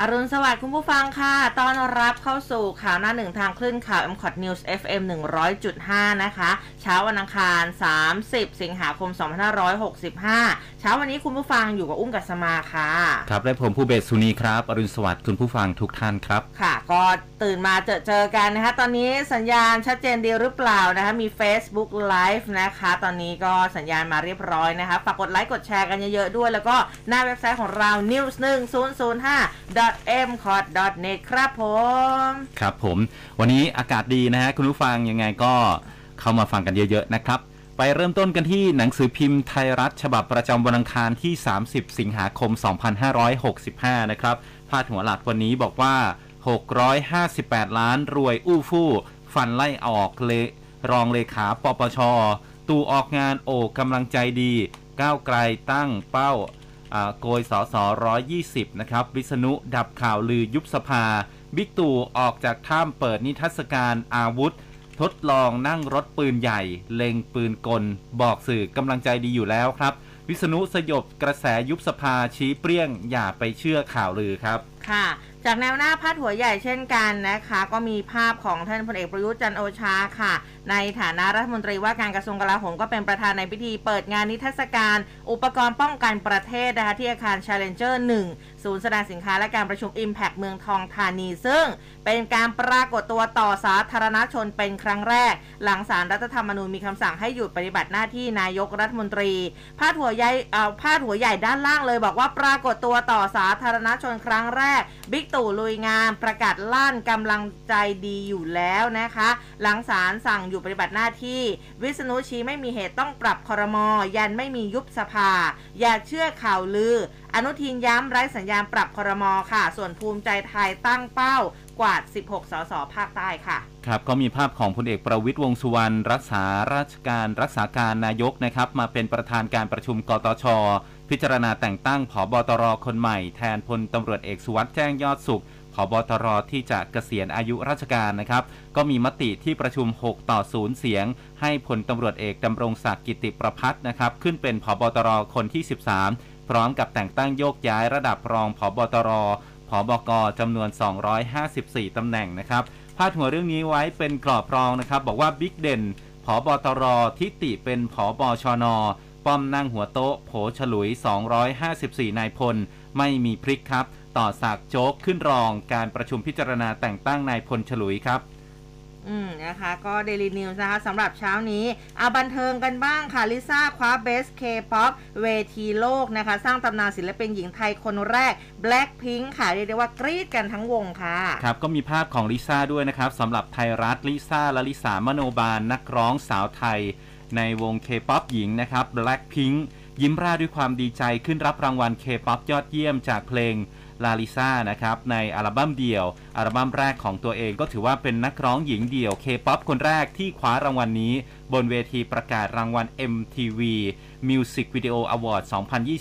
อรุณสวัสดิ์คุณผู้ฟังค่ะ ต้อนรับเข้าสู่ข่าวหน้าหนึ่งทางคลื่นข่าว m c o t News FM 100.5 นะคะ เช้าวันอังคาร 30 สิงหาคม 2565 เช้าวันนี้คุณผู้ฟังอยู่กับอุ้มกัสมาค่ะ ครับ และผมผู้เบสสุนีครับ อรุณสวัสดิ์คุณผู้ฟังทุกท่านครับ ค่ะ ก็ตื่นมาเจอเจอกันนะคะ ตอนนี้สัญญาณชัดเจนดีหรือเปล่านะคะ มี Facebook Live นะคะ ตอนนี้ก็สัญญาณมาเรียบร้อยนะคะ ฝากกดไลค์กดแชร์กันเยอะๆด้วย แล้วก็หน้าเว็บไซต์ของเรา news 1 0 0 5 m c o t n e t ครับผม ครับผม วันนี้อากาศดีนะฮะ คุณผู้ฟังยังไงก็เข้ามาฟังกันเยอะ ๆ นะครับ ไปเริ่มต้นกันที่หนังสือพิมพ์ไทยรัฐ ฉบับประจำวันอังคารที่ 30 สิงหาคม 2565 นะครับ พาดหัวหลักวันนี้บอกว่า 658 ล้านรวยอู้ฟู่ ฟันไล่ออกเลรองเลขาปปช ตูออกงานโอกำลังใจดี ก้าวไกลตั้งเป้า โกยสสอ120นะครับ วิษณุดับข่าวลือยุบสภา บิ๊กตู่ออกจากถ้ำเปิดนิทรรศการอาวุธ ทดลองนั่งรถปืนใหญ่ เล็งปืนกล บอกสื่อกำลังใจดีอยู่แล้วครับ วิษณุสยบกระแสยุบสภาชี้เปรี้ยง อย่าไปเชื่อข่าวลือครับ ค่ะ จากแนวหน้าพาดหัวใหญ่เช่นกันนะคะ ก็มีภาพของท่านพลเอกประยุทธ์จันโอชาค่ะ ในฐานะรัฐมนตรีว่าการกระทรวงกลาโหมก็เป็นประธานในพิธีเปิดงานนิทรรศการ อุปกรณ์ป้องกันประเทศนะคะที่อาคาร Challenger 1 ศูนย์แสดงสินค้าและการประชุม Impact เมืองทองธานี ซึ่งเป็นการปรากฏตัวต่อสาธารณชนเป็นครั้งแรก หลังสารรัฐธรรมนูญมีคำสั่งให้หยุดปฏิบัติหน้าที่นายกรัฐมนตรีพาดหัวใหญ่เอาพาดหัวใหญ่ด้านล่างเลย บอกว่าปรากฏตัวต่อสาธารณชนครั้งแรก บิ๊กตู่ลุยงานประกาศลั่นกำลังใจดีอยู่แล้วนะคะ หลังศาลสั่งอยู่ปฏิบัติหน้าที่ วิษณุชี้ไม่มีเหตุต้องปรับคอรมอ ยันไม่มียุบสภา อย่าเชื่อข่าวลือ อนุทินย้ำไร้สัญญาณปรับคอรมอค่ะ ส่วนภูมิใจไทยตั้งเป้ากวาด 16 สส ภาคใต้ค่ะ ครับ ก็มีภาพของพลเอกประวิตยวงสุวรรณรักษาราชการรักษาการนายกนะครับ มาเป็นประธานการประชุมกตช พิจารณาแต่งตั้งผอบตรคนใหม่ แทนพลตำรวจเอกสุวัสด์แจ้งยอดสุข ผบตรที่จะเกษียณอายุราชการนะครับ ก็มีมติที่ประชุม 6 ต่อ 0 เสียง ให้พลตำรวจเอกดำรงศักดิ์กิติประพัฒนะครับ ขึ้นเป็นผบตรคนที่ 13 พร้อมกับแต่งตั้งโยกย้ายระดับรองผบตรผบกจำนวน 254ตำแหน่งนะครับพาดหัวเรื่องนี้ไว้เป็นกรอบรองนะครับ บอกว่าบิ๊กเด่นผบตรทิติเป็นผบชน ป้อมนั่งหัวโต๊ะ โผฉลุย 254นายพล ไม่มีพริกครับ ต่อสักโจ๊กขึ้นรองการประชุมพิจารณาแต่งตั้งนายพลฉลุยครับ อืมนะคะก็เดลินิวส์นะคะสำหรับเช้านี้เอาบันเทิงกันบ้างค่ะ ลิซ่าคว้า Best K-Pop เวทีโลกนะคะ สร้างตำนานศิลปินหญิงไทยคนแรก Blackpink ค่ะ เรียกได้ว่ากรี๊ดกันทั้งวงค่ะ ครับ ก็มีภาพของลิซ่าด้วยนะครับสำหรับไทยรัฐลิซ่าและลลิษามโนบาลนักร้องสาวไทย ในวงเคป๊อปหญิงนะครับ Blackpink ยิ้มร่าด้วยความดีใจขึ้นรับรางวัลเคป๊อปยอดเยี่ยมจากเพลง ลาลิซ่านะครับในอัลบั้มเดี่ยว อัลบั้มแรกของตัวเองก็ถือว่าเป็นนักร้องหญิงเดี่ยวเคป๊อปคนแรกที่คว้ารางวัลนี้ บนเวทีประกาศรางวัล MTV Music Video Award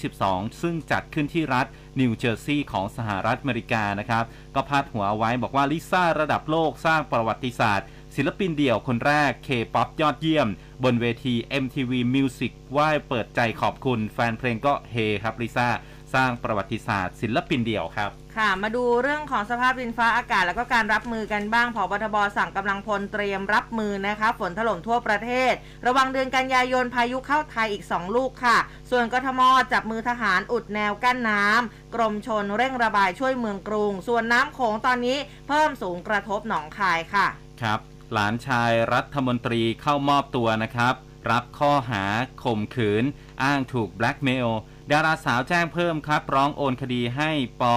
2022 ซึ่งจัดขึ้นที่รัฐนิวเจอร์ซีย์ของสหรัฐอเมริกานะครับ ก็พาดหัวเอาไว้บอกว่าลิซ่าระดับโลกสร้างประวัติศาสตร์ ศิลปินเดี่ยวคนแรกเคป๊อปยอดเยี่ยม บนเวที MTV Music ไหว้เปิดใจขอบคุณ แฟนเพลงก็เฮครับลิซ่า สร้างประวัติศาสตร์ ศิลปินเดี่ยวครับ ค่ะ มาดูเรื่องของสภาพดินฟ้าอากาศ แล้วก็การรับมือกันบ้างผบทบสั่งกำลังพลเตรียมรับมือนะคะ ฝนถล่มทั่วประเทศ ระวังเดือนกันยายนพายุเข้าไทยอีก 2 ลูกค่ะ ส่วนกทมจับมือทหารอุดแนวกั้นน้ำกรมชนเร่งระบายช่วยเมืองกรุง ส่วนน้ำโขงตอนนี้เพิ่มสูงกระทบหนองคายค่ะ ครับ หลานชายรัฐมนตรีเข้ามอบตัวนะครับ รับข้อหาข่มขืน อ้างถูกแบล็กเมล ดาราสาวแจ้งเพิ่มครับ ร้องโอนคดีให้ปอ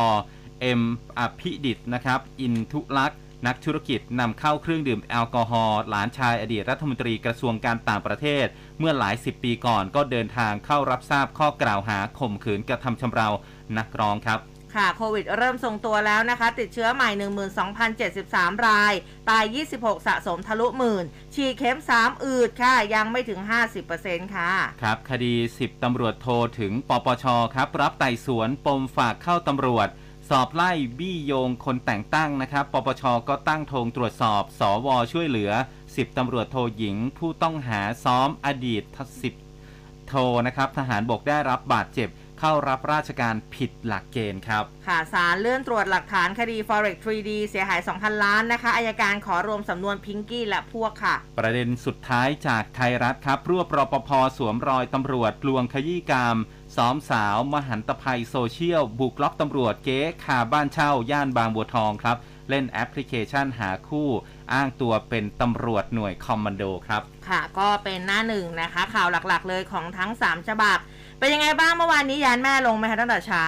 เอ็มอภิดิตนะครับ อินทุลักษ์นักธุรกิจนำเข้าเครื่องดื่มแอลกอฮอล์หลานชายอดีตรัฐมนตรีกระทรวงการต่างประเทศ เมื่อหลายสิบปีก่อนก็เดินทางเข้ารับทราบข้อกล่าวหาข่มขืนกระทำชำเรานักร้องครับ ค่ะ โควิดเริ่มทรงตัวแล้วนะคะ ติดเชื้อใหม่ 12,073 ราย ตาย 26 สะสมทะลุหมื่น ฉีดเข็ม 3 อืดค่ะ ยังไม่ถึง 50%ค่ะ ครับ คดี 10 ตำรวจโทรถึงปปช ครับ รับไต่สวนปมฝากเข้าตำรวจ สอบไล่บี้โยงคนแต่งตั้งนะครับ ปปช ก็ตั้งธงตรวจสอบ สว ช่วยเหลือ 10 ตำรวจโทหญิง ผู้ต้องหาซ้อมอดีตสิบโทนะครับ ทหารบกได้รับบาดเจ็บ เข้ารับราชการผิดหลักเกณฑ์ครับ ค่ะศาลเลื่อนตรวจหลักฐานคดี Forex 3D เสียหาย 2,000 ล้านนะคะอายการขอรวมสำนวนพิงกี้และพวกค่ะ ประเด็นสุดท้ายจากไทยรัฐครับ รวบรปภสวมรอยตำรวจลวงขยี้กรรมซ้อมสาว มหันตภัยโซเชียล บุกล็อกตำรวจเก๊คาบ้านเช่า ย่านบางบัวทองครับ เล่นแอปพลิเคชันหาคู่อ้างตัวเป็นตำรวจหน่วยคอมมานโดครับ ค่ะก็เป็นหน้าหนึ่งนะคะ ข่าวหลักๆเลยของทั้ง 3 ฉบับ เป็นยังไงบ้างเมื่อวานนี้ยานแม่ลงไหมคะตั้งแต่เช้า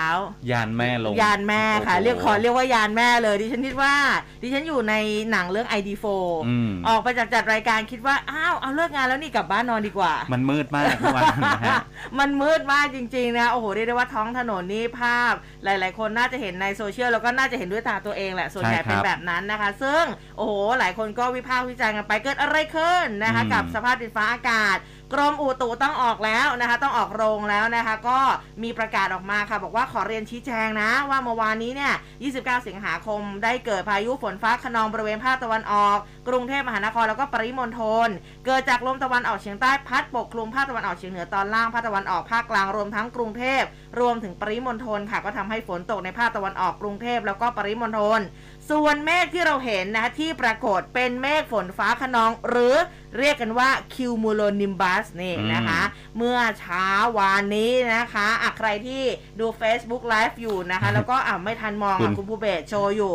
ยานแม่ลง ยานแม่ค่ะโอ้โหเรียกขอเรียกว่ายานแม่เลย ดิฉันคิดว่า ดิฉันอยู่ในหนังเรื่อง ID4 อืม ออกไปจากจัดรายการคิดว่า อ้าวเอาเลิกงานแล้วนี่กลับบ้านนอนดีกว่า มันมืดมากเมื่อวานนะฮะ มันมืดมากจริงๆนะโอ้โหเรียกได้ว่าท้องถนนนี่ภาพ หลายๆ คนน่าจะเห็นในโซเชียลแล้วก็น่าจะเห็นด้วยตาตัวเองแหละส่วนใหญ่ใช่ครับเป็นแบบนั้นนะคะ ซึ่งโอ้โหหลายคนก็วิพากษ์วิจารณ์กันไปเกิดอะไรขึ้นนะคะ อืม กับสภาพดินฟ้าอากาศ กรมอุตุต้องออกแล้วนะคะ ต้องออกโรงแล้วนะคะ ก็มีประกาศออกมาค่ะ บอกว่าขอเรียนชี้แจงนะ ว่าเมื่อวานนี้เนี่ย 29 สิงหาคมได้เกิดพายุฝนฟ้าขนองบริเวณภาคตะวันออก กรุงเทพมหานครแล้วก็ปริมณฑลเกิดจากลมตะวันออกเฉียงใต้พัดปกคลุมภาคตะวันออกเฉียงเหนือตอนล่างภาคตะวันออกภาคกลางรวมทั้งกรุงเทพรวมถึงปริมณฑลค่ะ ก็ทำให้ฝนตกในภาคตะวันออกกรุงเทพแล้วก็ปริมณฑล ส่วนเมฆที่เราเห็นนะที่ปรากฏเป็นเมฆฝนฟ้าขนอง หรือเรียกกันว่าคิวมูโลนิมบัสนี่นะคะ เมื่อเช้าวานนี้นะคะอะใครที่ดู Facebook Live อยู่นะคะ แล้วก็อะไม่ทันมองคุอะณคุณภูเบศโชว์อยู่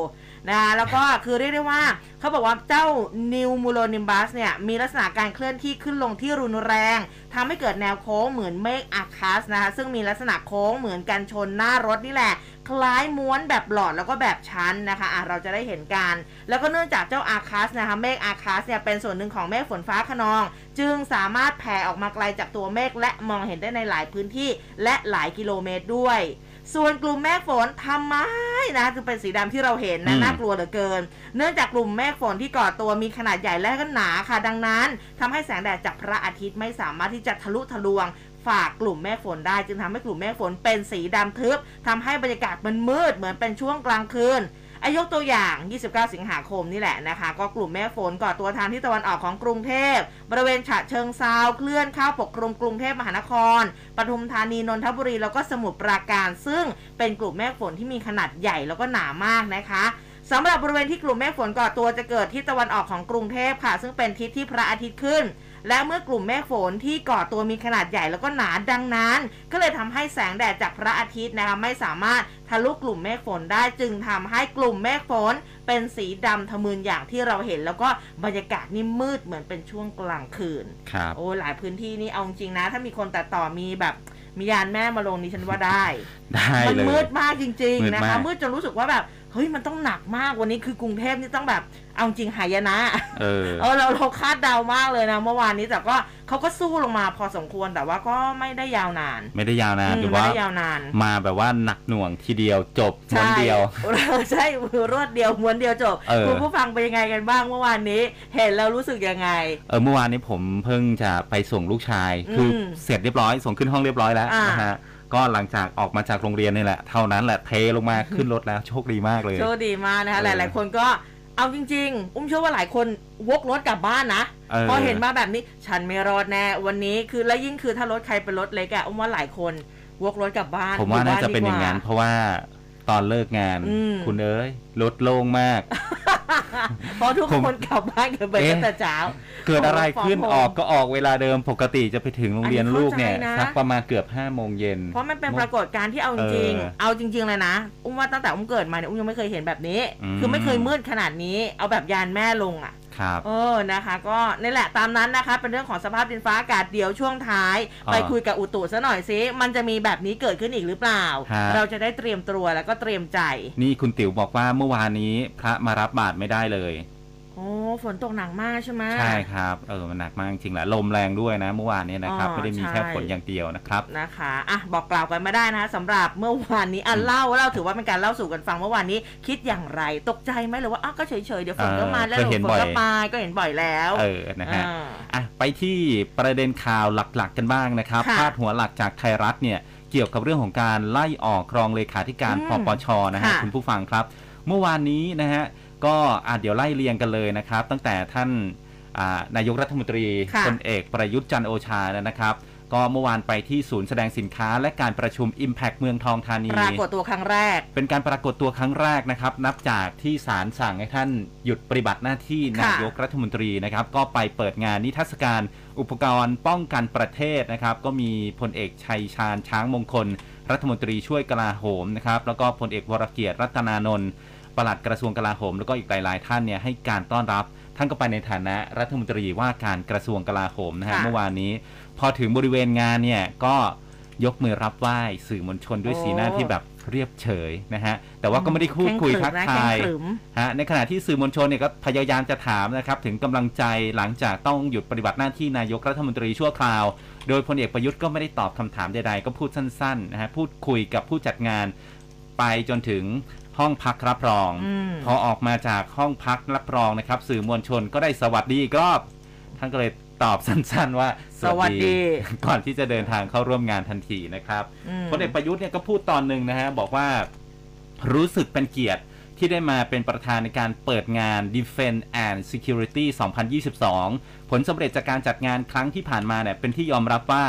นะแล้วก็คือเรียกได้ว่าเขาบอกว่าเจ้านิวมูโลนิมบัสเนี่ย มีลักษณะการเคลื่อนที่ขึ้นลงที่รุนแรงทำให้เกิดแนวโค้งเหมือนเมฆอาคัสนะคะ ซึ่งมีลักษณะโค้งเหมือนกันชนหน้ารถนี่แหละ คล้ายม้วนแบบหลอดแล้วก็แบบชั้นนะคะะเราจะได้เห็นกัน แล้วก็เนื่องจากเจ้าอาคัสนะคะเมฆอาคัสเนี่ยเป็นส่วนหนึ่งของเมฆฝนฟ้าขนอง จึงสามารถแผ่ออกมาไกลจากตัวเมฆและมองเห็นได้ในหลายพื้นที่และหลายกิโลเมตรด้วย ส่วนกลุ่มเมฆฝนทำไมนะคือเป็นสีดำที่เราเห็นอืนะมน่ากลัวเหลือเกิน เนื่องจากกลุ่มเมฆฝนที่ก่อตัวมีขนาดใหญ่และก็หนาค่ะ ดังนั้นทำให้แสงแดดจากพระอาทิตย์ไม่สามารถที่จะทะลุทะลวงฝากกลุ่มเมฆฝนได้จึงทำให้กลุ่มเมฆฝนเป็นสีดำทึบทำให้บรรยากาศมันมืดเหมือนเป็นช่วงกลางคืน อายกตัวอย่าง 29 สิงหาคมนี่แหละนะคะ ก็กลุ่มเมฆฝนก่อตัวทางที่ตะวันออกของกรุงเทพ บริเวณฉะเชิงเซาเคลื่อนเข้าปกคลุมกรุงเทพมหานคร ปทุมธานี นนทบุรี แล้วก็สมุทรปราการ ซึ่งเป็นกลุ่มเมฆฝนที่มีขนาดใหญ่แล้วก็หนามากนะคะสำหรับบริเวณที่กลุ่มเมฆฝนก่อตัวจะเกิดที่ตะวันออกของกรุงเทพค่ะ ซึ่งเป็นทิศที่พระอาทิตย์ขึ้น และเมื่อกลุ่มเมฆฝนที่ก่อตัวมีขนาดใหญ่แล้วก็หนาดังนั้น ก็เลยทำให้แสงแดดจากพระอาทิตย์นะคะไม่สามารถทะลุกลุ่มเมฆฝนได้จึงทำให้กลุ่มเมฆฝน เป็นสีดำทะมึนอย่างที่เราเห็น แล้วก็บรรยากาศนี่มืดเหมือนเป็นช่วงกลางคืนครับโอ้หลายพื้นที่นี่เอาจริงนะ ถ้ามีคนตัดต่อมีแบบมียานแม่มาลงนี่ฉันว่าได้ได้มัเลยมืดมากจริงมืดๆนะมาคะกมืดจนรู้สึกว่าแบบเฮ้ยมันต้องหนักมากวันนี้คือกรุงเทพนี่ต้องแบบ เอาจริงหายนะเออเออเราเราคาดเดามากเลยนะเมื่อวานนี้แต่ก็เขาก็สู้ลงมาพอสมควรแต่ว่าก็ไม่ได้ยาวนาน ไม่ได้ยาวนานอืมหรือไม่ว่าได้ยาวนานมาแบบว่าหนักหน่วงทีเดียวจบม้วนเดียวใช่ใช่รวดเดียวม้วนเดียวจบเออคุณผู้ฟังเป็นยังไงกันบ้างเมื่อวานนี้ เห็นแล้วรู้สึกยังไงเออเมื่อวานนี้ผมเพิ่งจะไปส่งลูกชาย คืออมเสร็จเรียบร้อยส่งขึ้นห้องเรียบร้อยแล้วอ่านนะฮะก็หลังจากออกมาจากโรงเรียนนี่แหละ เท่านั้นแหละเทลงมาขึ้นรถแล้วโชคดีมากเลย โชคดีมากนะคะเอหอลาย ๆ คนก็ เอาจริง ๆ อุ้มเชื่อว่าหลายคนวกรถกลับบ้านนะเออพอเห็นมาแบบนี้ฉันไม่รอดแน่วันนี้คือแล้วยิ่งคือถ้ารถใครเป็นรถเล็กอะอุ้มว่าหลายคนวกรถกลับบ้านผมว่าอยู่น่าบ้จะเป็นอย่างนั้นดีกเพราะว่า ตอนเลิกงาน อืม คุณเอ้ยรถโล่งมาก เพราะทุกผม คนกลับบ้านกันไปเอ๊ะตั้งแต่เช้า เกิดอะไรขึ้นผมออกก็ออกเวลาเดิมปกติจะไปถึงโรงเรียนอันนี้ลูกเนี่ยเข้าใจนะ สักประมาณเกือบห้าโมงเย็น เพราะมันเป็นปรากฏการณ์ที่เอาจริงๆเออเอาจริง ๆ เลยนะ อุ้มว่าตั้งแต่อุ้มเกิดมาเนี่ยอุ้มยังไม่เคยเห็นแบบนี้ อืม คือไม่เคยมืดขนาดนี้ เอาแบบยานแม่ลงอะ ครับเออนะคะ ก็นี่แหละตามนั้นนะคะ เป็นเรื่องของสภาพดินฟ้าอากาศเดี๋ยวช่วงท้ายอ่าไปคุยกับอุตุซะหน่อยสิมันจะมีแบบนี้เกิดขึ้นอีกหรือเปล่าฮะเราจะได้เตรียมตัวแล้วก็เตรียมใจ นี่คุณติ๋วบอกว่าเมื่อวานนี้พระมารับบาตรไม่ได้เลย โอ้ฝนตกหนักมากใช่ไหม ใช่ครับเออมันหนักมากจริงแหละลมแรงด้วยนะ เมื่อวานนี้นะครับ อ๋อไม่ได้มีใช่ แค่ฝนอย่างเดียวนะครับ นะคะอะบอกกล่าวกันมาได้นะคะสำหรับเมื่อวานนี้อะอืมเล่าเล่าถือว่าเป็นการเล่าสู่กันฟังเมื่อวานนี้ คิดอย่างไรตกใจไหมหรือว่าอ้าวก็เฉยๆเดี๋ยวฝนก็มาแล้วเออเดี๋ยวฝนเคยเห็นบ่ก็อยมาก็เห็นบ่อยแล้วเออนะฮะอ่าอะไปที่ประเด็นข่าวหลักๆกันบ้างนะครับค่ะพาดหัวหลักจากไทยรัฐเนี่ยเเกี่ยวกับเรื่องของการไล่ออกรองเลขาธิการอืมปปชนะฮะค่ะ คุณผู้ฟังครับ เมื่อวานนี้นะฮะ ก็อะเดี๋ยวไล่เรียงกันเลยนะครับ ตั้งแต่ท่านอ่านายกรัฐมนตรีค่ะพลเอกประยุทธ์จันทร์โอชานะครับ ก็เมื่อวานไปที่ศูนย์แสดงสินค้าและการประชุม Impact เมืองทองธานี ปรากฏตัวครั้งแรก เป็นการปรากฏตัวครั้งแรกนะครับ นับจากที่ศาลสั่งให้ท่านหยุดปฏิบัติหน้าที่ค่ะนายกรัฐมนตรีนะครับ ก็ไปเปิดงานนิทรรศการอุปกรณ์ป้องกันประเทศนะครับ ก็มีพลเอกชัยชาญช้างมงคล รัฐมนตรีช่วยกลาโหมนะครับแล้วก็พลเอกวรเกียรติรัตนานนท์ ปลัดกระทรวงกลาโหมแล้วก็อีกหลาย ๆ ท่านเนี่ยให้การต้อนรับท่านก็ไปในฐานะรัฐมนตรีว่าการกระทรวงกลาโหมนะฮะค่ะเมื่อวานนี้ พอถึงบริเวณงานเนี่ยก็ยกมือรับไหว้สื่อมวลชนด้วยสีหน้าที่แบบเรียบเฉยนะฮะแต่ว่าก็ไม่ได้พูดคุยทักทายแข็งขรึมฮะในขณะที่สื่อมวลชนเนี่ยก็พยายามจะถามนะครับถึงกำลังใจหลังจากต้องหยุดปฏิบัติหน้าที่นายกรัฐมนตรีชั่วคราว โดยพลเอกประยุทธ์ก็ไม่ได้ตอบคำถามใดๆ ก็พูดสั้นๆนะฮะพูดคุยกับผู้จัดงานไปจนถึง ห้องพักรับรองอืมพอออกมาจากห้องพักรับรองนะครับ สื่อมวลชนก็ได้สวัสดีอีกรอบ ท่านก็เลยตอบสั้นๆว่าสวัสดี ก่อนที่จะเดินทางเข้าร่วมงานทันทีนะครับอืมพลเอกประยุทธ์เนี่ยก็พูดตอนหนึ่งนะฮะบอกว่ารู้สึกเป็นเกียรติที่ได้มาเป็นประธานในการเปิดงาน Defense and Security 2022 ผลสำเร็จจากการจัดงานครั้งที่ผ่านมาเนี่ยเป็นที่ยอมรับว่า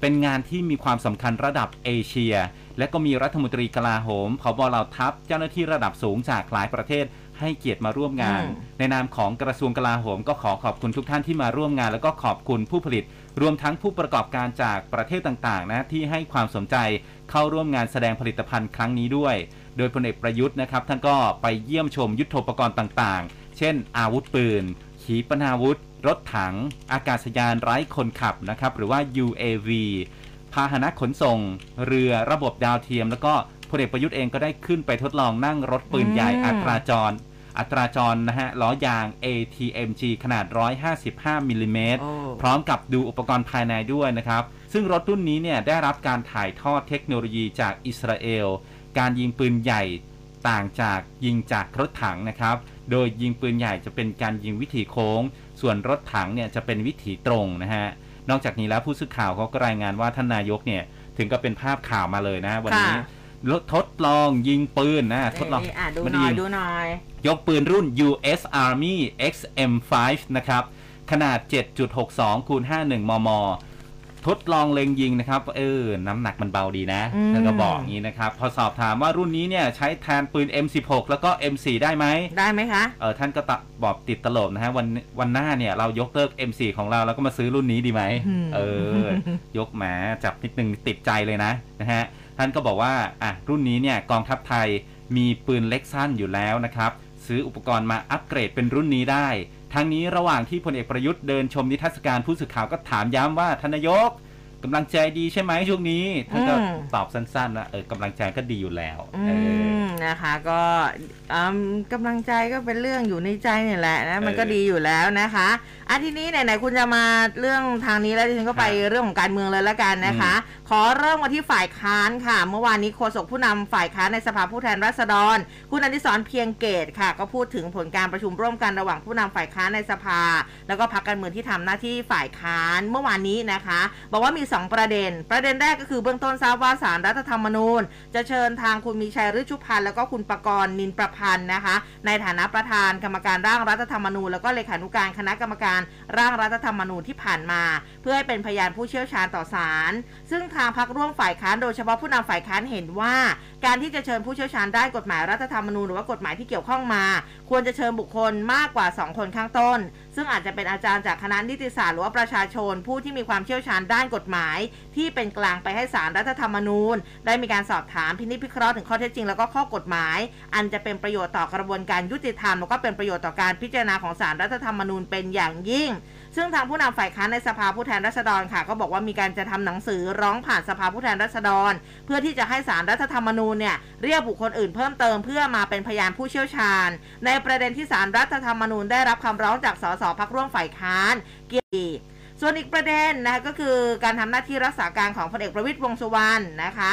เป็นงานที่มีความสำคัญระดับเอเชีย และก็มีรัฐมนตรีกลาโหมผบเหล่าทัพเจ้าหน้าที่ระดับสูงจากหลายประเทศให้เกียรติมาร่วมงานอืมในนามของกระทรวงกลาโหม ก็ขอขอบคุณทุกท่านที่มาร่วมงาน แล้วก็ขอบคุณผู้ผลิต รวมทั้งผู้ประกอบการจากประเทศต่างๆนะที่ให้ความสนใจเข้าร่วมงานแสดงผลิตภัณฑ์ครั้งนี้ด้วย โดยพลเอกประยุทธ์นะครับท่านก็ไปเยี่ยมชมยุทโธปกรณ์ต่างๆ เช่น อาวุธปืน ขีปนาวุธ รถถัง อากาศยานไร้คนขับนะครับหรือว่า UAV พาหนะขนส่ง เรือระบบดาวเทียม แล้วก็พลเอกประยุทธ์เองก็ได้ขึ้นไปทดลองนั่งรถปืนใหญ่อืมอัตราจร อัตราจรนะฮะล้อยาง ATMG ขนาด 155มิลลิเมตรโอ้พร้อมกับดูอุปกรณ์ภายในด้วยนะครับ ซึ่งรถรุ่นนี้เนี่ยได้รับการถ่ายทอดเทคโนโลยีจากอิสราเอล การยิงปืนใหญ่ต่างจากยิงจากรถถังนะครับ โดยยิงปืนใหญ่จะเป็นการยิงวิถีโค้ง ส่วนรถถังเนี่ยจะเป็นวิถีตรงนะฮะ นอกจากนี้แล้วผู้สื่อข่าวเขาก็รายงานว่าท่านนายกเนี่ยถึงก็เป็นภาพข่าวมาเลยนะวันนี้ค่ะรถทดลองยิงปืนนะทดลองนี่อะดูไม่หได้น่อยยิงดูหน่อย ยกปืนรุ่น US Army XM5 นะครับ ขนาด 7.62คูณ51 มม ทดลองเล็งยิงนะครับ เออ น้ำหนักมันเบาดีนะอืมท่านก็บอกอย่างนี้นะครับ พอสอบถามว่ารุ่นนี้เนี่ยใช้แทนปืน M16 แล้วก็ M4 ได้ไหม ได้ไหมคะ เออท่านก็ตะบอกติดตลกนะฮะวันวันหน้าเนี่ยเรายกเลิก M4 ของเราแล้วก็มาซื้อรุ่นนี้ดีไหมอืม เออ ยกแหมจับนิดนึงติดใจเลยนะนะฮะท่านก็บอกว่าอะรุ่นนี้เนี่ยกองทัพไทยมีปืนเล็กสั้นอยู่แล้วนะครับ ซื้ออุปกรณ์มาอัปเกรดเป็นรุ่นนี้ได้ ทั้งนี้ระหว่างที่พลเอกประยุทธ์เดินชมนิทรรศการผู้สื่อข่าวก็ถามย้ำว่าทานนายกกำลังใจดีใช่ไหมช่วงนี้ท่านก็อืมตอบสั้นๆว่าเออกำลังใจก็ดีอยู่แล้วอืเออมนะคะ ก็อืมกำลังใจก็เป็นเรื่องอยู่ในใจเนี่ยแหละนะมันก็เออดีอยู่แล้วนะคะ อะทีนี้ไหนๆคุณจะมาเรื่องทางนี้แล้วดิฉันก็ไปครับเรื่องของการเมืองเลยละกันนะคะ ขอเริ่มมาที่ฝ่ายค้านค่ะ เมื่อวานนี้โฆษกผู้นำฝ่ายค้านในสภาผู้แทนราษฎร คุณอดิศรเพียงเกตค่ะ ก็พูดถึงผลการประชุมร่วมกันระหว่างผู้นำฝ่ายค้านในสภา แล้วก็พรรคการเมืองที่ทำหน้าที่ฝ่ายค้านเมื่อวานนี้นะคะ บอกว่ามี 2 ประเด็น ประเด็นแรกก็คือเบื้องต้นทราบว่าสารรัฐธรรมนูญ จะเชิญทางคุณมีชัยฤชุพันธ์แล้วก็คุณประกรณ์นินประพันธ์นะคะ ในฐานะประธานกรรมการร่างรัฐธรรมนูญแล้วก็เลขานุการคณะกรรมการร่างรัฐธรรมนูญที่ผ่านมา เพื่อให้เป็นพยานผู้เชี่ยวชาญต่อศาลซึ่งทางพรรคร่วมฝ่ายค้านโดยเฉพาะผู้นำฝ่ายค้านเห็นว่า การที่จะเชิญผู้เชี่ยวชาญได้กฎหมายรัฐธรรมนูญหรือว่ากฎหมายที่เกี่ยวข้องมา ควรจะเชิญบุคคลมากกว่า 2 คนข้างต้น ซึ่งอาจจะเป็นอาจารย์จากคณะนิติศาสตร์หรือว่าประชาชน ผู้ที่มีความเชี่ยวชาญด้านกฎหมาย ที่เป็นกลางไปให้สารรัฐธรรมนูญ ได้มีการสอบถามพินิจพิเคราะห์ถึงข้อเท็จจริงแล้วก็ข้อกฎหมาย อันจะเป็นประโยชน์ต่อกระบวนการยุติธรรมแล้วก็เป็นประโยชน์ต่อการพิจารณาของสารรัฐธรรมนูญเป็นอย่างยิ่ง ซึ่งทางผู้นำฝ่ายค้านในสภาผู้แทนราษฎรค่ะ ก็บอกว่ามีการจะทำหนังสือร้องผ่านสภาผู้แทนราษฎร เพื่อที่จะให้สารรัฐธรรมนูญเนี่ยเรียกบุคคลอื่นเพิ่มเติมเพื่อมาเป็นพยานผู้เชี่ยวชาญ ในประเด็นที่สารรัฐธรรมนูญได้รับคำร้องจากสสพักร่วมฝ่ายค้านเกี่ยวกับส่วนอีกประเด็นนะคะก็คือการทำหน้าที่รักษาการของพลเอกประวิตรวงษ์สุวรรณนะคะ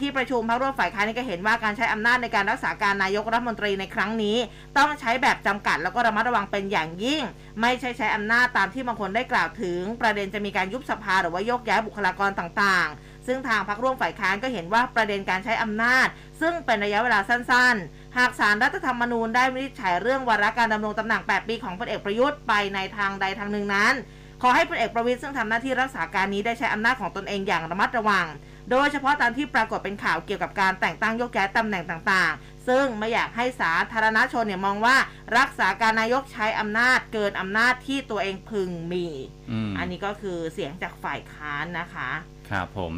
ที่ประชุมพรรคร่วมฝ่ายค้านนี่ก็เห็นว่าการใช้อำนาจในการรักษาการนายกรัฐมนตรีในครั้งนี้ ต้องใช้แบบจำกัดแล้วก็ระมัดระวังเป็นอย่างยิ่ง ไม่ใช่ใช้อำนาจตามที่บางคนได้กล่าวถึง ประเด็นจะมีการยุบสภาหรือว่าโยกย้ายบุคลากรต่างๆ ซึ่งทางพรรคร่วมฝ่ายค้านก็เห็นว่าประเด็นการใช้อำนาจ ซึ่งเป็นระยะเวลาสั้นๆหากสารรัฐธรรมนูญได้วินิจฉัยเรื่องวาระการดำรงตำแหน่ง 8 ปีของพลเอกประยุทธ์ไปในทางใดทางหนึ่งนั้น ขอให้พลเอกประวิตยซึ่งทำหน้าที่รักษาการนี้ได้ใช้อำนาจของตนเองอย่างระมัดระวัง โดยเฉพาะตามที่ปรากฏเป็นข่าวเกี่ยวกับการแต่งตั้งยกย้ายตำแหน่งต่างๆ ซึ่งไม่อยากให้สาธารณชนเนี่ยมองว่ารักษาการนายกใช้อำนาจเกินอำนาจที่ตัวเองพึงมีอืมอันนี้ก็คือเสียงจากฝ่ายค้านนะคะ ครับผม